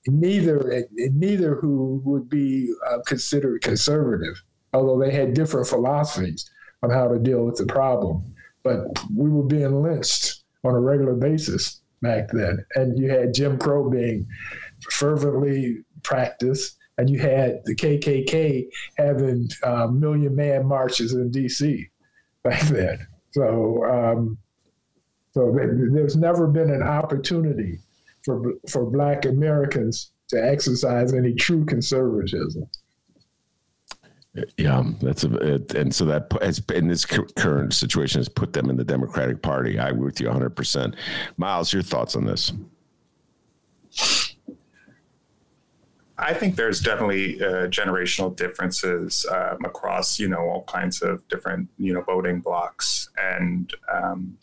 [SPEAKER 3] Neither, neither who would be uh, considered conservative although they had different philosophies on how to deal with the problem. But we were being lynched on a regular basis back then. And you had Jim Crow being fervently practiced, and you had the KKK having uh, million man marches in DC back then. So, um, so there's never been an opportunity for for Black Americans to exercise any true conservatism.
[SPEAKER 2] Yeah, that's a, it, and so that has in this current situation has put them in the Democratic Party. I agree with you 100. percent Miles, your thoughts on this?
[SPEAKER 4] I think there's definitely uh, generational differences um, across, you know, all kinds of different, you know, voting blocks, and um,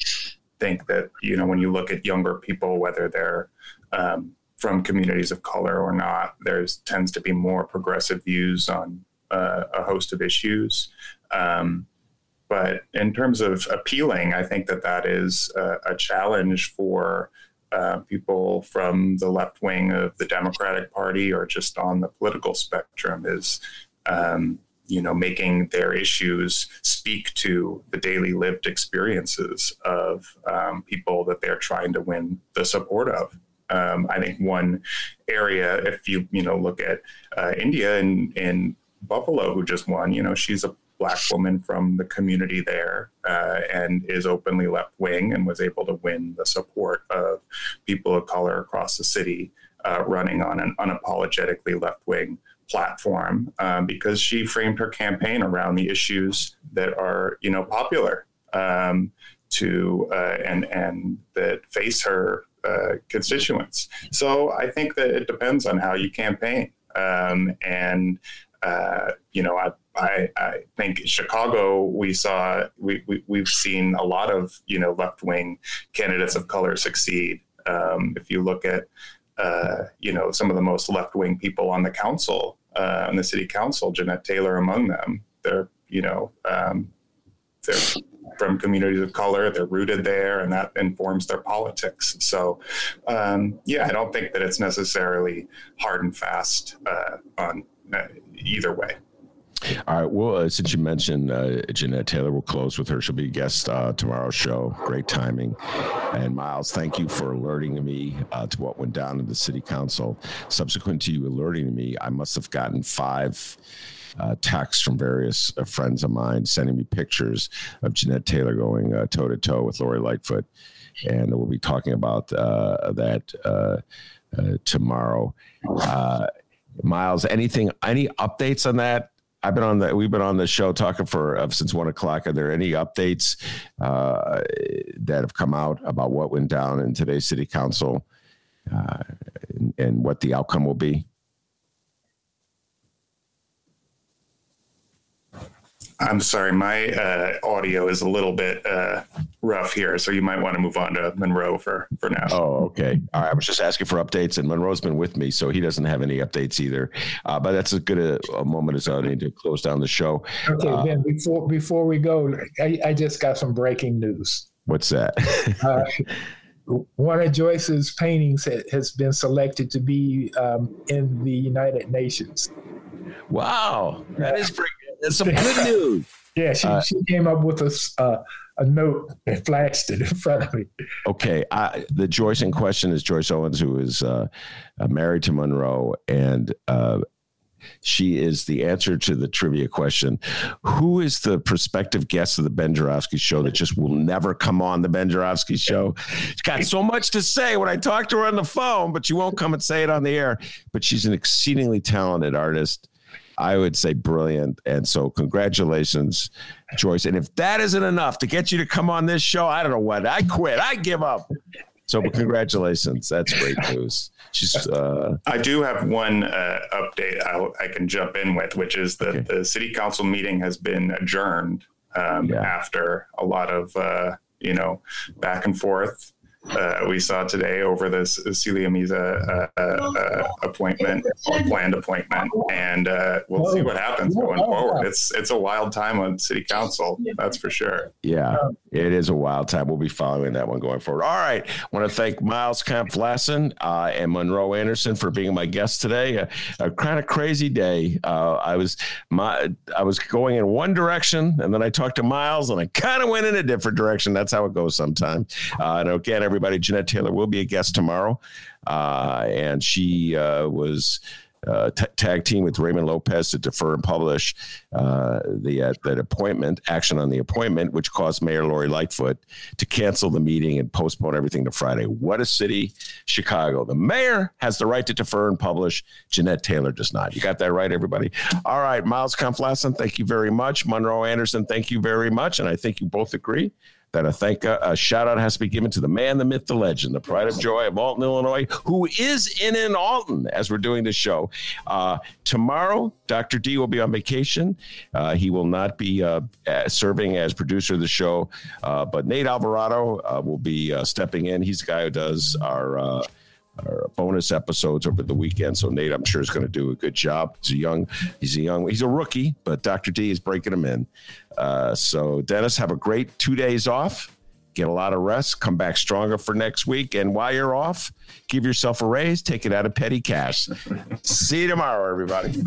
[SPEAKER 4] think that you know when you look at younger people, whether they're um, from communities of color or not, there's tends to be more progressive views on uh, a host of issues. Um, but in terms of appealing, I think that that is a, a challenge for uh, people from the left wing of the Democratic Party or just on the political spectrum is, um, you know, making their issues speak to the daily lived experiences of um, people that they're trying to win the support of. Um, I think one area, if you you know look at uh, India and and Buffalo, who just won, you know, she's a black woman from the community there uh, and is openly left wing and was able to win the support of people of color across the city uh, running on an unapologetically left wing platform um, because she framed her campaign around the issues that are you know popular um, to uh, and and that face her uh, constituents. So I think that it depends on how you campaign. Um, and uh, you know, I, I, I think Chicago, we saw, we, we, we've seen a lot of, you know, left wing candidates of color succeed. Um, if you look at, uh, you know, some of the most left wing people on the council, uh, on the city council, Jeanette Taylor among them, they're, you know, um, they're from communities of color, they're rooted there, and that informs their politics. So, um, yeah, I don't think that it's necessarily hard and fast uh, on either way.
[SPEAKER 2] All right. Well, uh, since you mentioned uh, Jeanette Taylor, we'll close with her. She'll be a guest uh, tomorrow's show. Great timing. And Miles, thank you for alerting me uh, to what went down in the city council. Subsequent to you alerting me, I must have gotten five uh, texts from various uh, friends of mine sending me pictures of Jeanette Taylor going toe to toe with Lori Lightfoot. And we'll be talking about that tomorrow. Miles, anything, any updates on that? I've been on the we've been on the show talking for uh, since one o'clock. Are there any updates uh, that have come out about what went down in today's city council uh, and, and what the outcome will be?
[SPEAKER 4] I'm sorry, my uh, audio is a little bit uh, rough here, so you might want to move on to Monroe for for now.
[SPEAKER 2] Oh, okay. All right. I was just asking for updates, and Monroe's been with me, so he doesn't have any updates either. Uh, but that's as good a, a, moment as I need to close down the show.
[SPEAKER 3] Okay, uh, Ben. Before before we go, I, I, just got some breaking news.
[SPEAKER 2] What's that?
[SPEAKER 3] Uh, one of Joyce's paintings has been selected to be um, in the United Nations.
[SPEAKER 2] Wow, that is pretty that's some good news.
[SPEAKER 3] Yeah, she, uh, she came up with a, uh, a note and flashed it in front of me.
[SPEAKER 2] Okay. I, the Joyce in question is Joyce Owens, who is uh, uh married to Monroe. And uh, she is the answer to the trivia question Who is the prospective guest of the Ben Joravsky show that just will never come on the Ben Joravsky show? She's got so much to say when I talk to her on the phone, but she won't come and say it on the air. But she's an exceedingly talented artist I would say brilliant. And so, congratulations, Joyce. And if that isn't enough to get you to come on this show, I don't know what. I quit. I give up. So, congratulations. That's great news. She's. Uh,
[SPEAKER 4] I do have one uh, update I'll, i can jump in with, which is that okay. the city council meeting has been adjourned um, yeah. after a lot of uh, you know back and forth uh, we saw today over this Celia Meza uh, uh, appointment or planned appointment, and uh, we'll see what happens going forward. It's it's a wild time on city council, that's for sure.
[SPEAKER 2] Yeah, it is a wild time. We'll be following that one going forward. All right, I want to thank Miles Kemp Lassen uh, and Monroe Anderson for being my guests today. A, a kind of crazy day. Uh, I was my I was going in one direction, and then I talked to Miles, and I kind of went in a different direction. That's how it goes sometimes. and again, every everybody. Jeanette Taylor will be a guest tomorrow, uh, and she uh, was. Uh, t- tag team with Raymond Lopez to defer and publish uh, the uh, that appointment action on the appointment, which caused Mayor Lori Lightfoot to cancel the meeting and postpone everything to Friday. What a city, Chicago! The mayor has the right to defer and publish. Jeanette Taylor does not. You got that right, everybody. All right, Miles Kampf-Lassin, thank you very much. Monroe Anderson, thank you very much, and I think you both agree that a thank a shout out has to be given to the man, the myth, the legend, the pride of joy of Alton, Illinois, who is in an Alton as we're doing this show. Uh, tomorrow, Dr. D will be on vacation. Uh, he will not be uh, serving as producer of the show, uh, but Nate Alvarado uh, will be uh, stepping in. He's the guy who does our our bonus episodes over the weekend. So Nate, I'm sure, is going to do a good job. He's a young, he's a young, he's a rookie, but Dr. D is breaking him in. Uh, so Dennis, have a great two days off. Get a lot of rest. Come back stronger for next week. And while you're off, give yourself a raise. Take it out of petty cash. See you tomorrow, everybody.